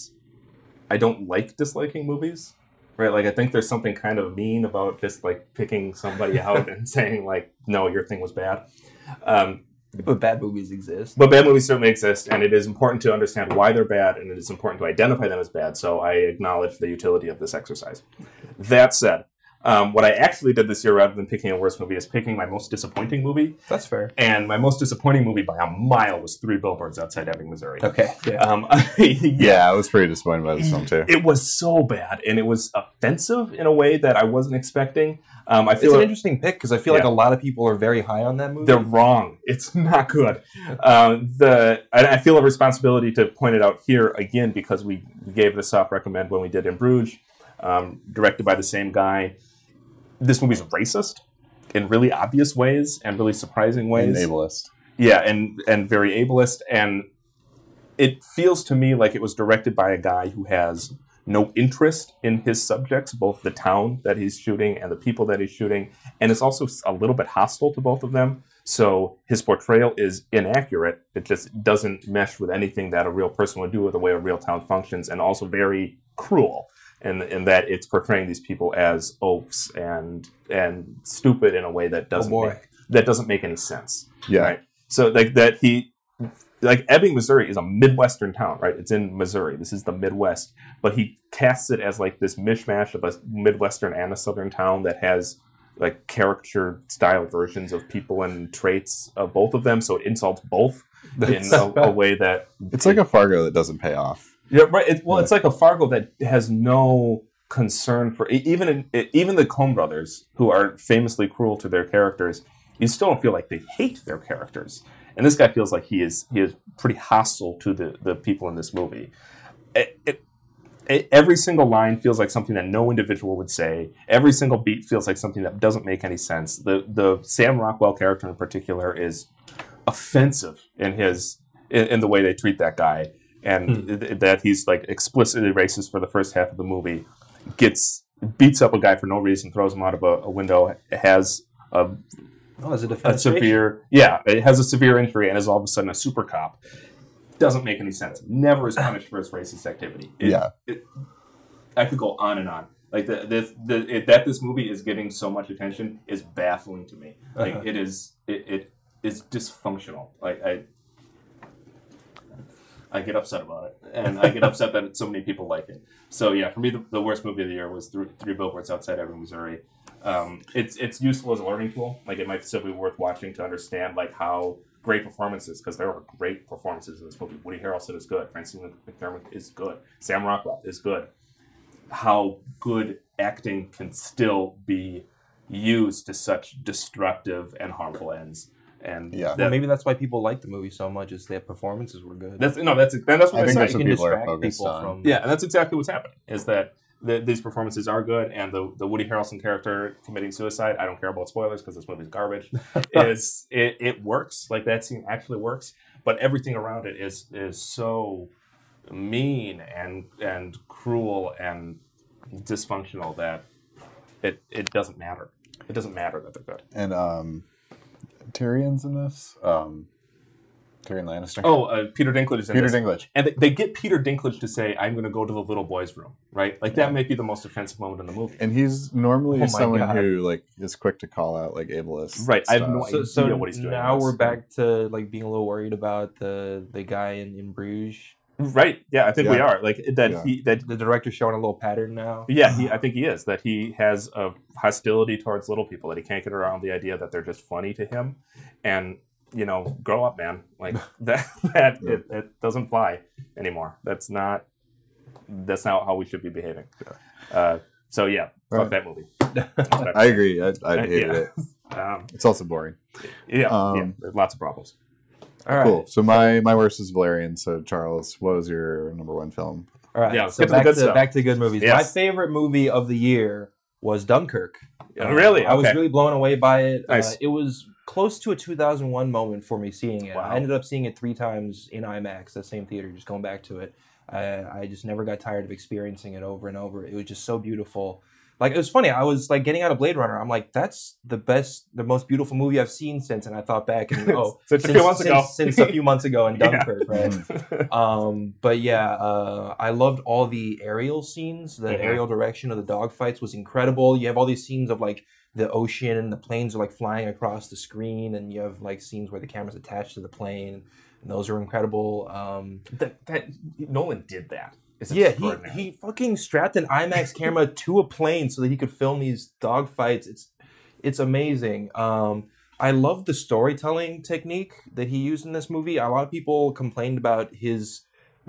I don't like disliking movies. Right, like I think there's something kind of mean about just like picking somebody out and saying like, "No, your thing was bad." Um, but bad movies exist. but bad movies certainly exist, and it is important to understand why they're bad, and it is important to identify them as bad. So I acknowledge the utility of this exercise. That said, um, what I actually did this year, rather than picking a worst movie, is picking my most disappointing movie. That's fair. And my most disappointing movie by a mile was Three Billboards Outside Ebbing, Missouri. Okay. Yeah. Um, Yeah, I was pretty disappointed by this film too. it was so bad, and it was offensive in a way that I wasn't expecting. Um, I It's feel an interesting pick because I feel like a lot of people are very high on that movie. they're wrong. It's not good. Um, the and I feel a responsibility to point it out here again because we gave it a soft recommend when we did in Bruges, um, directed by the same guy. This movie's racist in really obvious ways and really surprising ways. And Ableist. Yeah, and and very ableist, and it feels to me like it was directed by a guy who has no interest in his subjects, both the town that he's shooting and the people that he's shooting, and it's also a little bit hostile to both of them. So his portrayal is inaccurate. It just doesn't mesh with anything that a real person would do with the way a real town functions, and also very cruel in, in that it's portraying these people as oafs and and stupid in a way that doesn't oh, boy. make, that doesn't make any sense. Yeah. Right. So like that he like Ebbing, Missouri is a Midwestern town, right? It's in Missouri. This is the Midwest. But he casts it as like this mishmash of a Midwestern and a Southern town that has like caricature style versions of people and traits of both of them. So it insults both in a, a way that It's like a Fargo that doesn't pay off. Yeah, right. It, well, it's like a Fargo that has no concern for even in, even the Coen brothers, who are famously cruel to their characters. You still don't feel like they hate their characters, and this guy feels like he is he is pretty hostile to the the people in this movie. It, it- every single line feels like something that no individual would say. Every single beat feels like something that doesn't make any sense. The the Sam Rockwell character in particular is offensive in his in, in the way they treat that guy and th- that he's like explicitly racist for the first half of the movie gets beats up a guy for no reason throws him out of a, a window has a, Oh, is it a a severe yeah it has a severe injury and is all of a sudden a super cop. Doesn't make any sense. Never is punished for his racist activity. It- Yeah. it, i could go on and on. Like the, the, the it, that this movie is getting so much attention is baffling to me. Like Uh-huh. it is it, it is dysfunctional. Like i I get upset about it, and I get upset that so many people like it. So yeah, for me, the, the worst movie of the year was Three, Three Billboards Outside Ebbing, Missouri. Um, it's it's useful as a learning tool. Like it might still be worth watching to understand like how great performances because there are great performances in this movie. Woody Harrelson is good. Frances McDormand is good. Sam Rockwell is good. How good acting can still be used to such destructive and harmful ends. And Yeah. Well, maybe that's why people like the movie so much. Is their performances were good. that's no, that's that's what I I think that's what people are focused people on. from- Yeah, and that's exactly what's happening. Is that the, these performances are good, and the the Woody Harrelson character committing suicide. I don't care about spoilers because this movie's garbage. is it, it works? Like that scene actually works, but everything around it is is so mean and and cruel and dysfunctional that it it doesn't matter. It doesn't matter that they're good. And um, Tyrion's in this. Um, Tyrion Lannister. Oh, uh, Peter Dinklage is in Peter this. Dinklage. And they, they get Peter Dinklage to say, "I'm going to go to the little boy's room," right? Like that may be the most offensive moment in the movie. And he's normally Oh someone God. who like is quick to call out like ableist. Right, I have stuff. no so, idea so what he's doing now we're back to like being a little worried about the the guy in, in Bruges. Right? Yeah, I think we are. Like that. Yeah. He that. The director's showing a little pattern now. Yeah, he, I think he is. That he has a hostility towards little people. That he can't get around the idea that they're just funny to him, and you know, grow up, man. Like that. That it, it doesn't fly anymore. That's not. That's not how we should be behaving. Uh, so yeah, fuck Right. that movie. I agree. I, I Uh, hated yeah. it. Um, It's also boring. yeah, Um, yeah, lots of problems. All right. Cool. So my my worst is Valerian. So Charles, what was your number one film? All right. Yeah, so get to the back good to stuff. back to good movies. My favorite movie of the year was Dunkirk. Yeah, really? I was Okay. really blown away by it. Nice. Uh, it was close to a 2001 moment for me seeing it. Wow. I ended up seeing it three times in IMAX, that same theater, just going back to it. I, I just never got tired of experiencing it over and over. It was just so beautiful. Like it was funny. I was like getting out of Blade Runner. I'm like, that's the best, the most beautiful movie I've seen since. And I thought back and oh, Since a since, few months ago. since, since a few months ago in Yeah. Dunkirk, right? Um, but yeah, uh, I loved all the aerial scenes. The Mhm. aerial direction of the dogfights was incredible. You have all these scenes of like the ocean and the planes are like flying across the screen, and you have like scenes where the camera's attached to the plane, and those are incredible. Um, that, that Nolan did that. Yeah, he, he fucking strapped an IMAX camera to a plane so that he could film these dogfights. It's it's amazing. Um, I love the storytelling technique that he used in this movie. A lot of people complained about his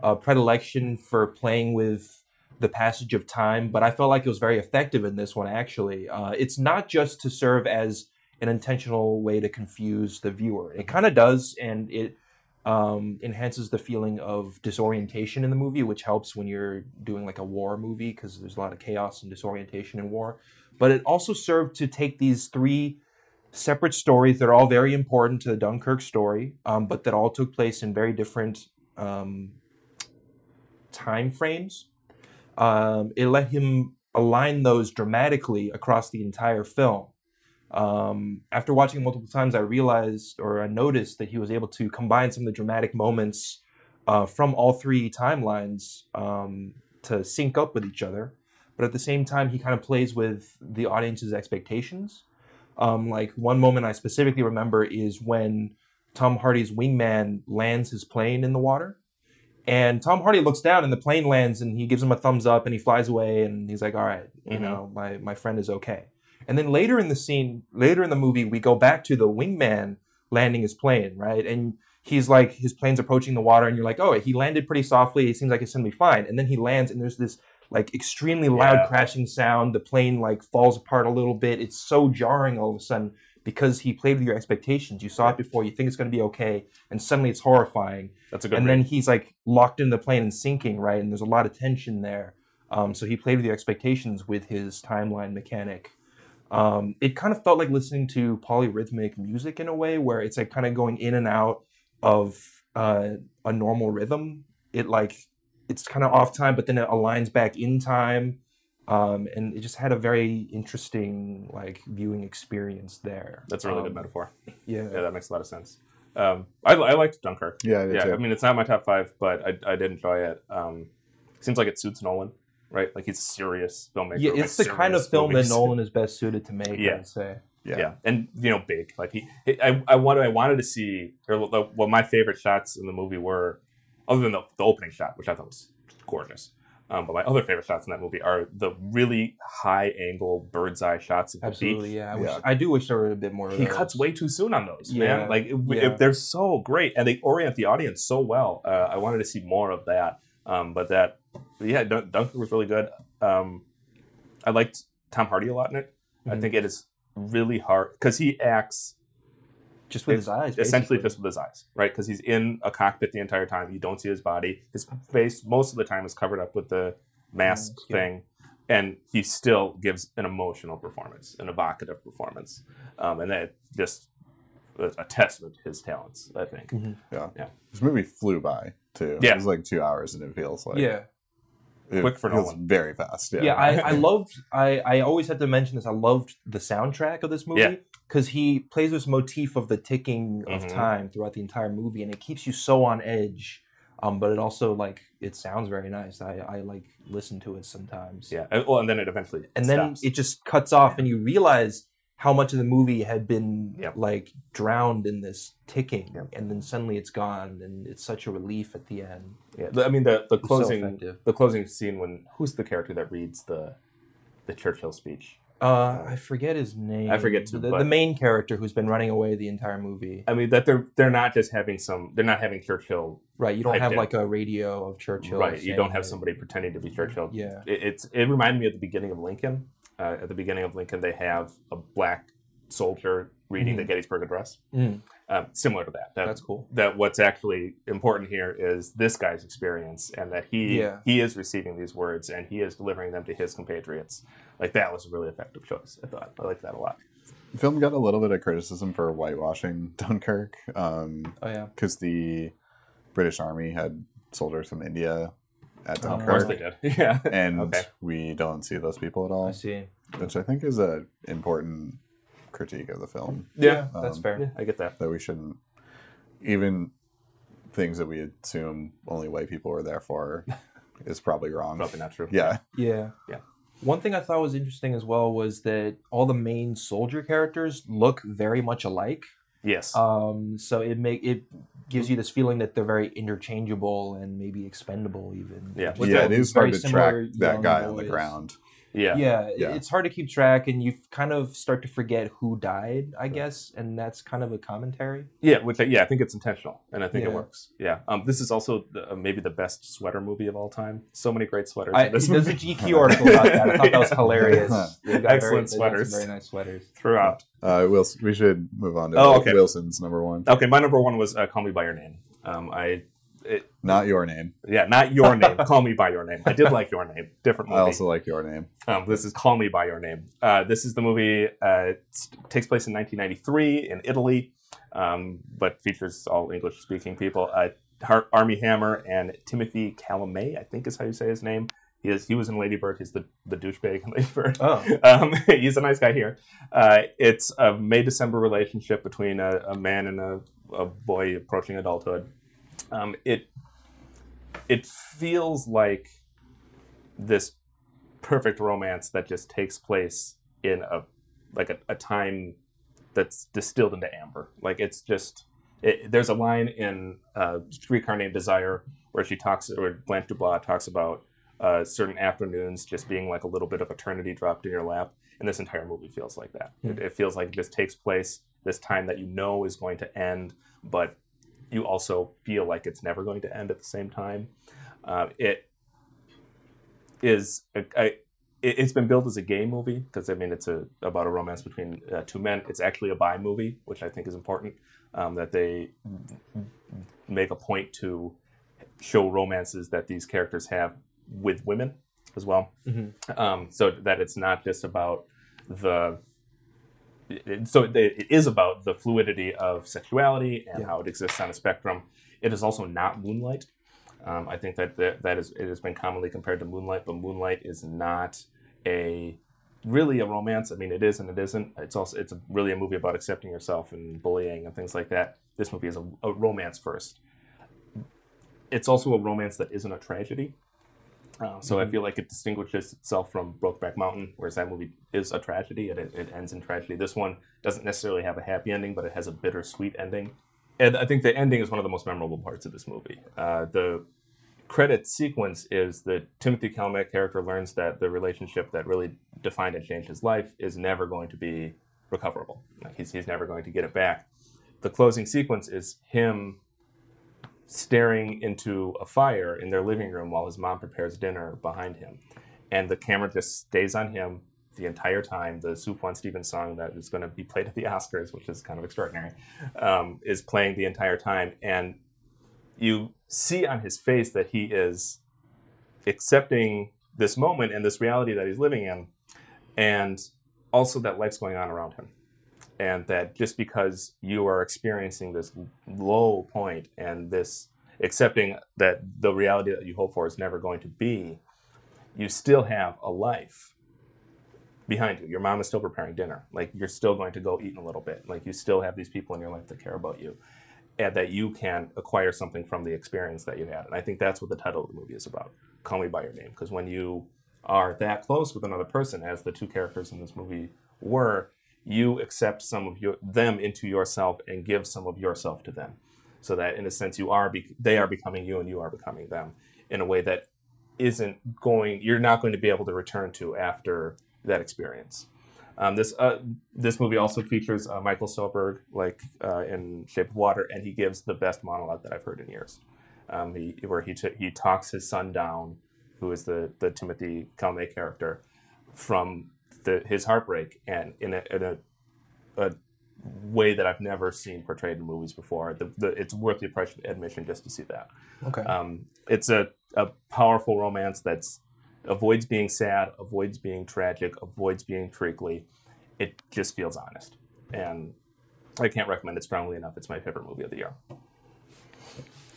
uh, predilection for playing with the passage of time, but I felt like it was very effective in this one. Actually, uh, it's not just to serve as an intentional way to confuse the viewer. It kind of does, and it um, enhances the feeling of disorientation in the movie, which helps when you're doing like a war movie because there's a lot of chaos and disorientation in war. But it also served to take these three separate stories that are all very important to the Dunkirk story, um, but that all took place in very different um, time frames. Um, it let him align those dramatically across the entire film. Um, after watching multiple times, I realized or I noticed that he was able to combine some of the dramatic moments uh, from all three timelines um, to sync up with each other. But at the same time, he kind of plays with the audience's expectations. Um, like one moment I specifically remember is when Tom Hardy's wingman lands his plane in the water. And Tom Hardy looks down and the plane lands and he gives him a thumbs up and he flies away and he's like, all right, you Mhm. know, my, my friend is okay. And then later in the scene, later in the movie, we go back to the wingman landing his plane, right? And he's like, his plane's approaching the water and you're like, oh, he landed pretty softly. It seems like it's going to be fine. And then he lands and there's this like extremely loud Yeah. crashing sound. The plane like falls apart a little bit. It's so jarring all of a sudden because he played with your expectations. You saw it before, you think it's going to be okay, and suddenly it's horrifying. That's a good. and then he's like locked in the plane and sinking, right? And there's a lot of tension there. Um, so he played with your expectations with his timeline mechanic. Um, it kind of felt like listening to polyrhythmic music in a way, where it's like kind of going in and out of uh, a normal rhythm. It like it's kind of off time, but then it aligns back in time. Um, and it just had a very interesting like viewing experience there. That's a really good Um, metaphor. Yeah. Yeah, that makes a lot of sense. Um, I, I liked Dunkirk. Yeah, I did yeah. too. I mean, it's not my top five, but I, I did enjoy it. Um, seems like it suits Nolan, right? Like he's a serious filmmaker. Yeah, it's the kind of serious film that. Nolan is best suited to make. Yeah. I would say. yeah. Yeah. and you know, big. Like he, he- I, I wanted, I wanted to see, or the, what my favorite shots in the movie were, other than the, the opening shot, which I thought was gorgeous. Um, but my other favorite shots in that movie are the really high angle bird's eye shots of the Absolutely, beach. yeah. I, Yeah. I do wish there were a bit more. Of He those. cuts way too soon on those, Yeah. man. Like it, Yeah. it- they're so great, and they orient the audience so well. Uh, I wanted to see more of that. Um, but that, yeah, Dun- Dunkirk was really good. Um, I liked Tom Hardy a lot in it. I Mhm. think it is really hard because he acts just with his eyes. essentially basically. just with his eyes, right? Because he's in a cockpit the entire time. You don't see his body. His face most of the time is covered up with the mask Mask, yeah. thing, and he still gives an emotional performance, an evocative performance, um, and that just a testament to his talents. I think. Yeah. Yeah. This movie flew by too. Yeah. It was like two hours and it feels like yeah, it Quick for feels Nolan. very fast. Yeah. yeah. I, I loved. I I always had to mention this. I loved the soundtrack of this movie because he plays this motif of the ticking of Mhm. time throughout the entire movie, and it keeps you so on edge. Um, but it also like it sounds very nice. I I like listen to it sometimes. Yeah. And, well, and then it eventually and then it just cuts off and you realize how much of the movie had been Yep. like drowned in this ticking Yep. and then suddenly it's gone and it's such a relief at the end yeah. I mean the the It's so closing the closing scene when who's the character that reads the the Churchill speech. uh i forget his name I forget too, the, the main character who's been running away the entire movie I mean that they're they're not just having some they're not having Churchill right you don't have in. like a radio of churchill right. You don't have somebody pretending to be Churchill. yeah It, it's it reminded me of the beginning of Lincoln. Uh, at the beginning of Lincoln, they have a black soldier reading the Gettysburg Address. Mm, Um, similar to that. that. that's cool That what's actually important here is this guy's experience, and that he Yeah. he is receiving these words and he is delivering them to his compatriots. Like that was a really effective choice. I thought I liked that a lot. The film got a little bit of criticism for whitewashing Dunkirk um, oh yeah because the British Army had soldiers from India at Oh, Of course they did. Yeah. and Okay. we don't see those people at all. i see which I think is a important critique of the film Yeah. that's Um, fair Yeah, I get that. that we shouldn't even things that we assume only white people are there for is probably wrong. Probably not true. Yeah, Yeah. Yeah. One thing I thought was interesting as well was that all the main soldier characters look very much alike. Yes. Um, so it make it gives you this feeling that they're very interchangeable and maybe expendable even. Yeah. Yeah, it is very hard to track similar that young guy on the ground. Yeah. Yeah, Yeah. it's hard to keep track, and you kind of start to forget who died, I guess, and that's kind of a commentary. Yeah, which I- yeah, I think it's intentional, and I think it works. Yeah, um, this is also the, uh, maybe the best sweater movie of all time. So many great sweaters. I, in this there's a movie GQ article about that. I thought that was hilarious. They've got Excellent very, they've got some sweaters. very nice sweaters. throughout. Uh, Wilson, we should move on to Oh, okay. Wilson's number one. Okay, my number one was uh, "Call Me by Your Name." Um, I, it, Not your name. yeah, not your name. Call Me by Your Name. I did like Your Name. Different I also like your name. Um, this is Call Me by Your Name. Uh, this is the movie. Uh, it takes place in 1993 in Italy, um, but features all English-speaking people. Uh, Har- Armie Hammer and Timothy Chalamet, I think is how you say his name, He is he was in Lady Bird. He's the the douchebag in Lady Bird. Oh. Um, he's a nice guy here. Uh, it's a May December relationship between a, a man and a, a boy approaching adulthood. Um, it it feels like this perfect romance that just takes place in a like a, a time that's distilled into amber. Like it's just it, there's a line in uh, Streetcar Named Desire where she talks, or Blanche Dubois talks about uh, certain afternoons just being like a little bit of eternity dropped in your lap, and this entire movie feels like that. It, it feels like this takes place this time that you know is going to end, but you also feel like it's never going to end at the same time. Uh, it is a, it, it's been billed as a gay movie because I mean it's a about a romance between uh, two men. It's actually a bi movie, which I think is important. Um, that they make a point to show romances that these characters have with women as well. Mhm. Um, so that it's not just about the it- so it, it is about the fluidity of sexuality and Yeah. how it exists on a spectrum. It is also not Moonlight. Um, I think that, that that is it has been commonly compared to Moonlight, but Moonlight is not a really a romance. I mean, it is and it isn't. It's also it's a, really a movie about accepting yourself and bullying and things like that. This movie is a, a romance first. It's also a romance that isn't a tragedy. Uh, so I feel like it distinguishes itself from Brokeback Mountain, whereas that movie is a tragedy and it, it ends in tragedy. This one doesn't necessarily have a happy ending, but it has a bittersweet ending. And I think the ending is one of the most memorable parts of this movie. Uh, the credit sequence is that Timothy Chalamet character learns that the relationship that really defined and changed his life is never going to be recoverable. Like he's, he's never going to get it back. The closing sequence is him staring into a fire in their living room while his mom prepares dinner behind him. And the camera just stays on him the entire time. The Sufjan Stevens song that is going to be played at the Oscars, which is kind of extraordinary, um, is playing the entire time. And you see on his face that he is accepting this moment and this reality that he's living in, and also that life's going on around him. And that just because you are experiencing this low point and this accepting that the reality that you hope for is never going to be, you still have a life behind you. Your mom is still preparing dinner. Like you're still going to go eat in a little bit. Like you still have these people in your life that care about you. And that you can acquire something from the experience that you had. And I think that's what the title of the movie is about. Call me by your name. Because when you are that close with another person, as the two characters in this movie were, you accept some of your them into yourself and give some of yourself to them. So that in a sense you are be, they are becoming you and you are becoming them in a way that isn't going you're not going to be able to return to after that experience. Um, this uh, this movie also features uh, Michael Stuhlbarg, like uh, in Shape of Water, and he gives the best monologue that I've heard in years. Um, he, where he t- he talks his son down, who is the the Timothy Chalamet character, from the, his heartbreak, and in a, in a, a way that I've never seen portrayed in movies before. The, the, it's worth the price of admission just to see that. Okay. Um, it's a, a powerful romance that's avoids being sad, avoids being tragic, avoids being treacly. It just feels honest, and I can't recommend it strongly enough. It's my favorite movie of the year.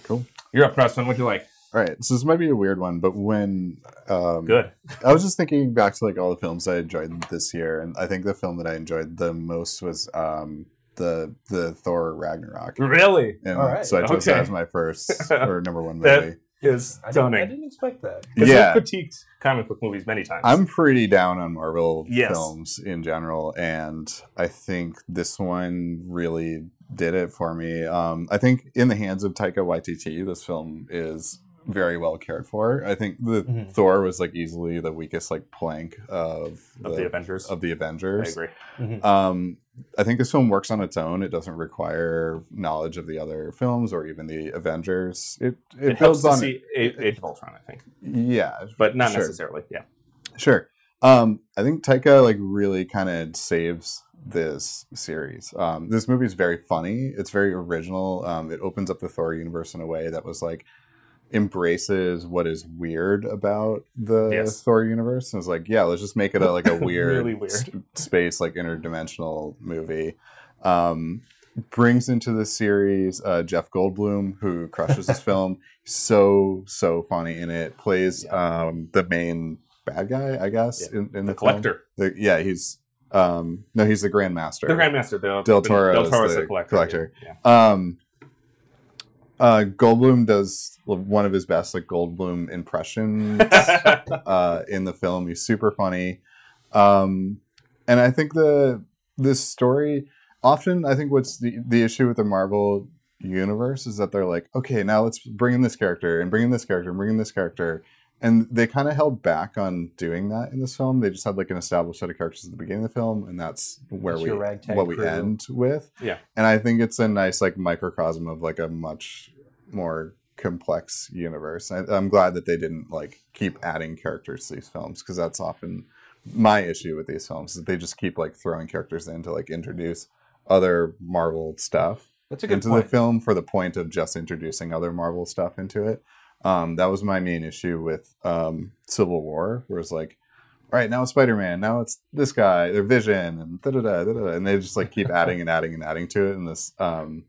Cool. You're up, Preston. What'd you like? All right, so this might be a weird one, but when um, Good. I was just thinking back to like all the films I enjoyed this year, and I think the film that I enjoyed the most was um, the the Thor Ragnarok. Really? And All right. so I chose Okay. that as my first or number one movie. Is I, didn't, I didn't expect that. Because Yeah. we've critiqued comic book movies many times. I'm pretty down on Marvel Yes. films in general, and I think this one really did it for me. Um, I think in the hands of Taika Waititi, this film is very well cared for. I think the Mm-hmm. Mhm. Thor was like easily the weakest like plank of of the Avengers. of the Avengers, I Avengers. agree. Um, I think this film works on its own. It doesn't require knowledge of the other films or even the Avengers. It it, It, helps builds to on see A- Age of Ultron, I think, yeah, but not Sure. necessarily. Yeah. Sure. Um, I think Taika like really kind of saves this series. Um, this movie is very funny. It's very original. Um, it opens up the Thor universe in a way that was like embraces what is weird about the Yes. Thor universe. And it's like, yeah, let's just make it a, like a weird, Really weird. s- space, like interdimensional movie. Um, brings into the series uh, Jeff Goldblum, who crushes this film. So so funny in it. Plays um, the main bad guy, I guess, Yeah. in, in the the, collector, The- yeah, he's um, no, he's the Grandmaster. the Grandmaster, the, Del Toro Del is Toro's the the collector. collector. Yeah. Um, uh, Goldblum does one of his best like Goldblum impressions uh, in the film. He's super funny, um, and I think the this story often I think what's the the issue with the Marvel universe is that they're like, okay, now let's bring in this character and bring in this character and bring in this character. And they kind of held back on doing that in this film. They just had like an established set of characters at the beginning of the film, and that's where It's we your ragtag what we crew. end with. Yeah. and I think it's a nice like microcosm of like a much more complex universe. I, I'm glad that they didn't like keep adding characters to these films because that's often my issue with these films is they just keep like throwing characters in to like introduce other Marvel stuff That's a good into point. the film for the point of just introducing other Marvel stuff into it. Um, that was my main issue with um, Civil War, where it's like, all right, now it's Spider Man, now it's this guy, their Vision, and da da da da da, and they just like keep adding and adding and adding to it, and this um,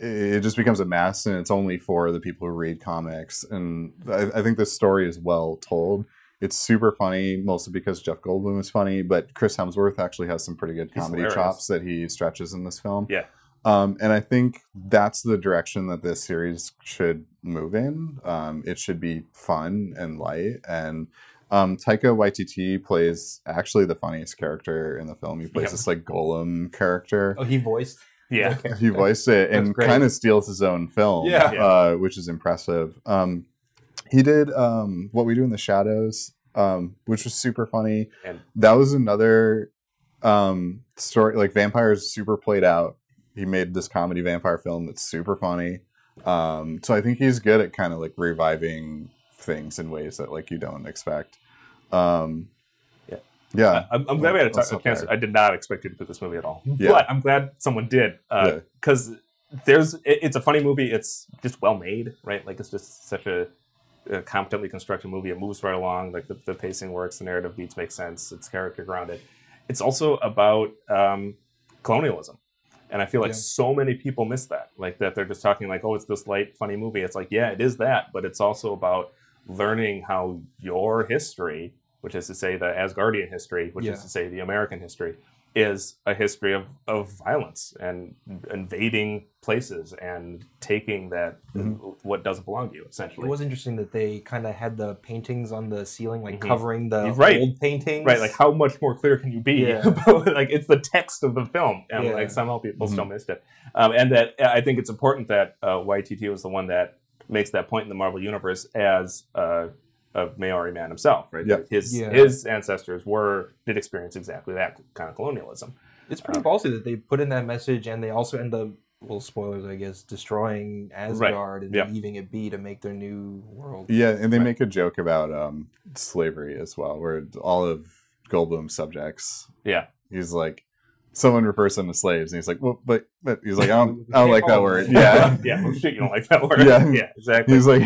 it it just becomes a mess, and it's only for the people who read comics. And I, I think this story is well told. It's super funny, mostly because Jeff Goldblum is funny, but Chris Hemsworth actually has some pretty good comedy chops that he stretches in this film. Yeah. Um, and I think that's the direction that this series should move in. Um, it should be fun and light. And um, Taika Waititi plays actually the funniest character in the film. He plays Yeah. this like golem character. Oh, he voiced. Yeah. He voiced it and kind of steals his own film, Yeah. Yeah. Uh, which is impressive. Um, he did um, What We Do in the Shadows, um, which was super funny. And- that was another um, story. Like vampires, super played out. He made this comedy vampire film that's super funny. Um, so I think he's good at kind of like reviving things in ways that like you don't expect. Um, Yeah. yeah, I, I'm glad we had a, That's t- a up chance. I did not expect you to put this movie at all, Yeah. but I'm glad someone did Yeah. because there's. It, it's a funny movie. It's just well made, right? Like it's just such a, a competently constructed movie. It moves right along. Like the, the pacing works, the narrative beats make sense. It's character grounded. It's also about um, colonialism. And I feel like Yeah. so many people miss that. Like that they're just talking like, oh, it's this light, funny movie. It's like, yeah, it is that, but it's also about learning how your history, which is to say the Asgardian history, which Yeah. is to say the American history, is a history of, of violence and invading places and taking that what doesn't belong to you, essentially It was interesting that they kind of had the paintings on the ceiling, like Mhm. covering the Right. old paintings. Right, like how much more clear can you be? Yeah. like it's the text of the film, and Yeah. like somehow people Mhm. still missed it. Um, and that I think it's important that uh, Waititi was the one that makes that point in the Marvel universe as uh, a Maori man himself, right? Yeah. His Yeah. his ancestors were did experience exactly that kind of colonialism. It's pretty ballsy that they put in that message, and they also end up, well, spoilers, I guess, destroying Asgard and Yeah. leaving it be to make their new world. Yeah, and they Right. make a joke about um, slavery as well, where all of Goldblum's subjects, Yeah, he's like, someone refers them to slaves, and he's like, well, but, but he's like, I don't, I don't like that word. Yeah, yeah. Oh, shit, you don't like that word? Yeah. yeah, exactly. he's like,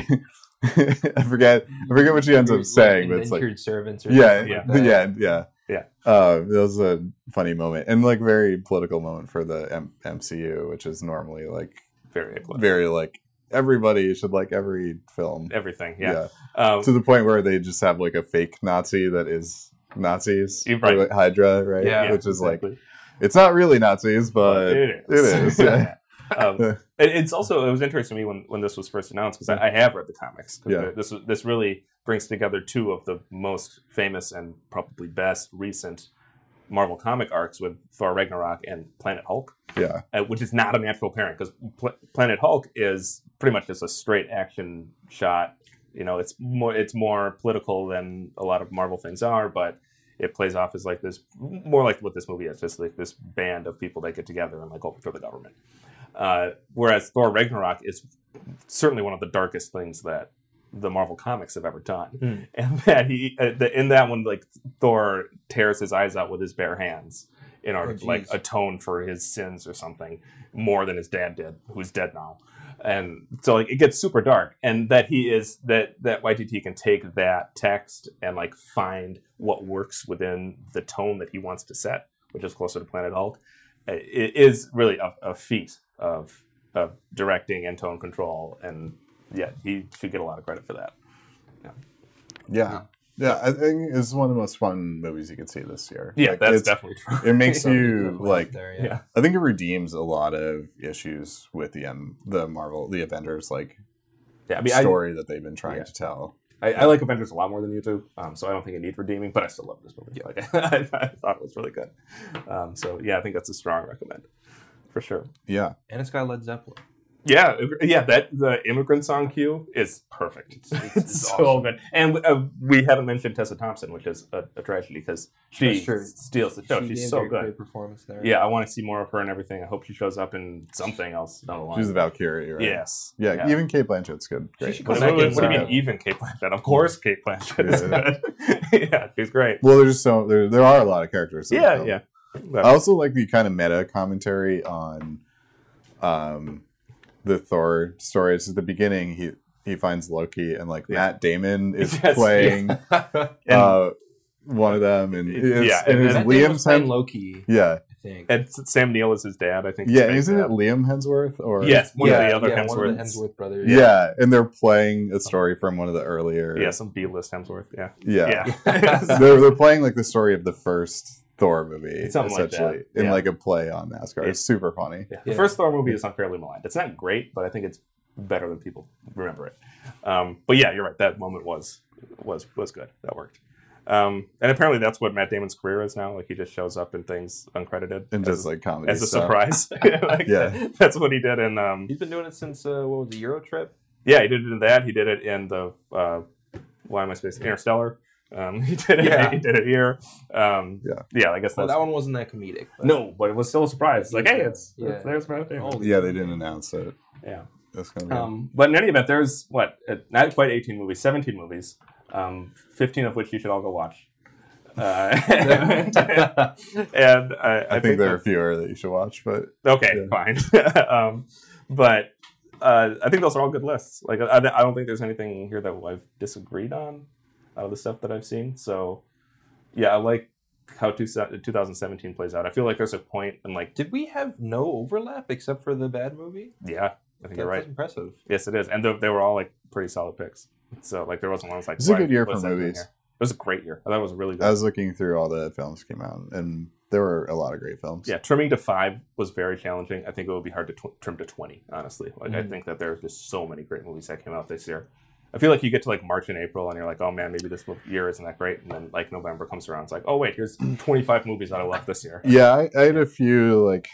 I forget, I forget what she ends up saying, but it's like, Indentured servants. Or yeah, something Yeah. like that. yeah, yeah, Yeah. Uh, that was a funny moment and like very political moment for the M- MCU, which is normally like very close. very like everybody should like every film. everything. Yeah. Um, to the point where they just have like a fake Nazi that is Nazis, right. like, Hydra, right? Yeah, which is like it's not really Nazis, but it it is. Yeah. um, it- it's also it was interesting to me when, when this was first announced because I, I have read the comics. Yeah. this this really brings together two of the most famous and probably best recent Marvel comic arcs with Thor Ragnarok and Planet Hulk, yeah, uh, which is not a natural pairing because Pl- Planet Hulk is pretty much just a straight action shot. You know, it's more it's more political than a lot of Marvel things are, but it plays off as like this more like what this movie is, just like this band of people that get together and like overthrow the government. Uh, whereas Thor Ragnarok is certainly one of the darkest things that the Marvel comics have ever done, Hmm. and that he uh, the, in that one like Thor tears his eyes out with his bare hands in order Oh, to like atone for his sins or something more than his dad did, who's dead now. And so like it gets super dark, and that he is that that Waititi can take that text and like find what works within the tone that he wants to set, which is closer to Planet Hulk, it is really a, a feat of of directing and tone control, and yeah, he should get a lot of credit for that. Yeah. Yeah, I think it's one of the most fun movies you could see this year. Yeah, Like, that's it's- definitely true. It makes you like. there, Yeah. I think it redeems a lot of issues with the M, the Marvel, the Avengers like Yeah, I mean, I, story that they've been trying Yeah. to tell. I, I like Avengers a lot more than you do, um, so I don't think it needs redeeming. But I still love this movie. Like, I, I thought it was really good. Um, so yeah, I think that's a strong recommend for sure. Yeah, And it's got Led Zeppelin. Yeah, yeah. That the immigrant song cue is perfect. It's, it's- it's it's so awesome. good. And uh, we haven't mentioned Tessa Thompson, which is a, a tragedy because she That's steals the show. She She's so great, good. Great performance there. Yeah, I want to see more of her and everything. I hope she shows up in something else down the line. she's a Valkyrie, right? Yes. Yeah, even Cate Blanchett's good. Great. should What, what- what do you mean even Cate Blanchett? Of course, Cate Blanchett is Yeah. good. yeah, she's great. Well, there's so there, there are a lot of characters. in the Yeah, film. yeah. I also like the kind of meta commentary on um the Thor story. It's at the beginning he he finds Loki and like Yeah. Matt Damon is Yes, playing And- uh one of them and it's, Yeah, and, and it's Matt Damon Liam was playing Hem- Loki, yeah I think. and Sam Neill is his dad, I think. yeah his isn't dad. it Liam Hemsworth or Yes, one yeah, of the other yeah, one of the Hemsworth brothers. yeah. and they're playing a story from one of the earlier Yeah, some B-list Hemsworth. Yeah, yeah, yeah. they're, they're playing like the story of the first Thor movie Something like that, essentially in yeah. like a play on NASCAR. It- It's super funny. Yeah. The Yeah. first Thor movie is unfairly maligned. It's not great, but I think it's better than people remember it. Um, but yeah, you're right. That moment was was was good. That worked. Um, and apparently that's what Matt Damon's career is now. Like he just shows up in things uncredited And as, just like comedy as a stuff. surprise. Like, Yeah. that's what he did And Um, He's been doing it since uh, what was the Euro trip? yeah, he did it in that. He did it in the. Uh, why am I spacing? Interstellar. Um, he did it. Yeah. He did it here. Um, Yeah. Yeah. I guess Well, that one wasn't that comedic. but- no, but it was still a surprise. Like, hey, it's, Yeah. it's there's Matt Damon. Oh, Yeah, they didn't announce it. Yeah. That's gonna be Um, but in any event, there's what uh, not quite 18 movies, 17 movies, um, 15 of which you should all go watch. Uh, and I, I, think, there are that- fewer that you should watch, but okay, yeah. fine. um, but uh, I think those are all good lists. Like I, I don't think there's anything here that I've disagreed on out of the stuff that I've seen. So yeah, I like how two, 2017 plays out. I feel like there's a point in like Did we have no overlap except for the bad movie? yeah, I think That- you're right. That's impressive. Yes, it is, and they, they were all like pretty solid picks. So like there wasn't one that's like It's a "Why- good year for movies. It was a great year. I thought it was really good. I was looking through all the films that came out, and there were a lot of great films. yeah, trimming to five was very challenging. I think it would be hard to tw- trim to twenty. Honestly, like I Mhm. think that there's just so many great movies that came out this year. I feel like you get to like March and April, and you're like, oh man, maybe this year isn't that great. And then like November comes around, it's like, oh wait, here's 25 movies that I love this year. yeah. I, I had a few like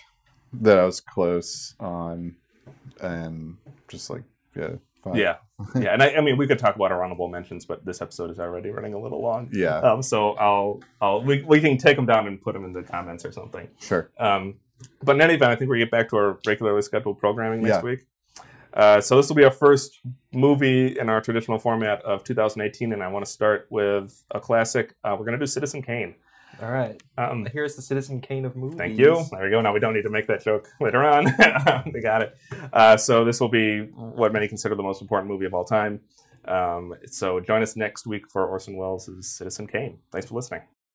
that I was close on, and just like yeah, fine. Yeah, yeah, and I, I mean, we could talk about our honorable mentions, but this episode is already running a little long. yeah, Um, so I'll, I'll, we, we can take them down and put them in the comments or something. sure. Um, but in any event, I think we get back to our regularly scheduled programming next Yeah. week. Uh, so this will be our first movie in our traditional format of 2018, and I want to start with a classic. Uh, we're going to do Citizen Kane. All right. Um, Here's the Citizen Kane of movies. thank you. There we go. Now we don't need to make that joke later on. we got it. Uh, so this will be what many consider the most important movie of all time. Um, so join us next week for Orson Welles' Citizen Kane. Thanks for listening.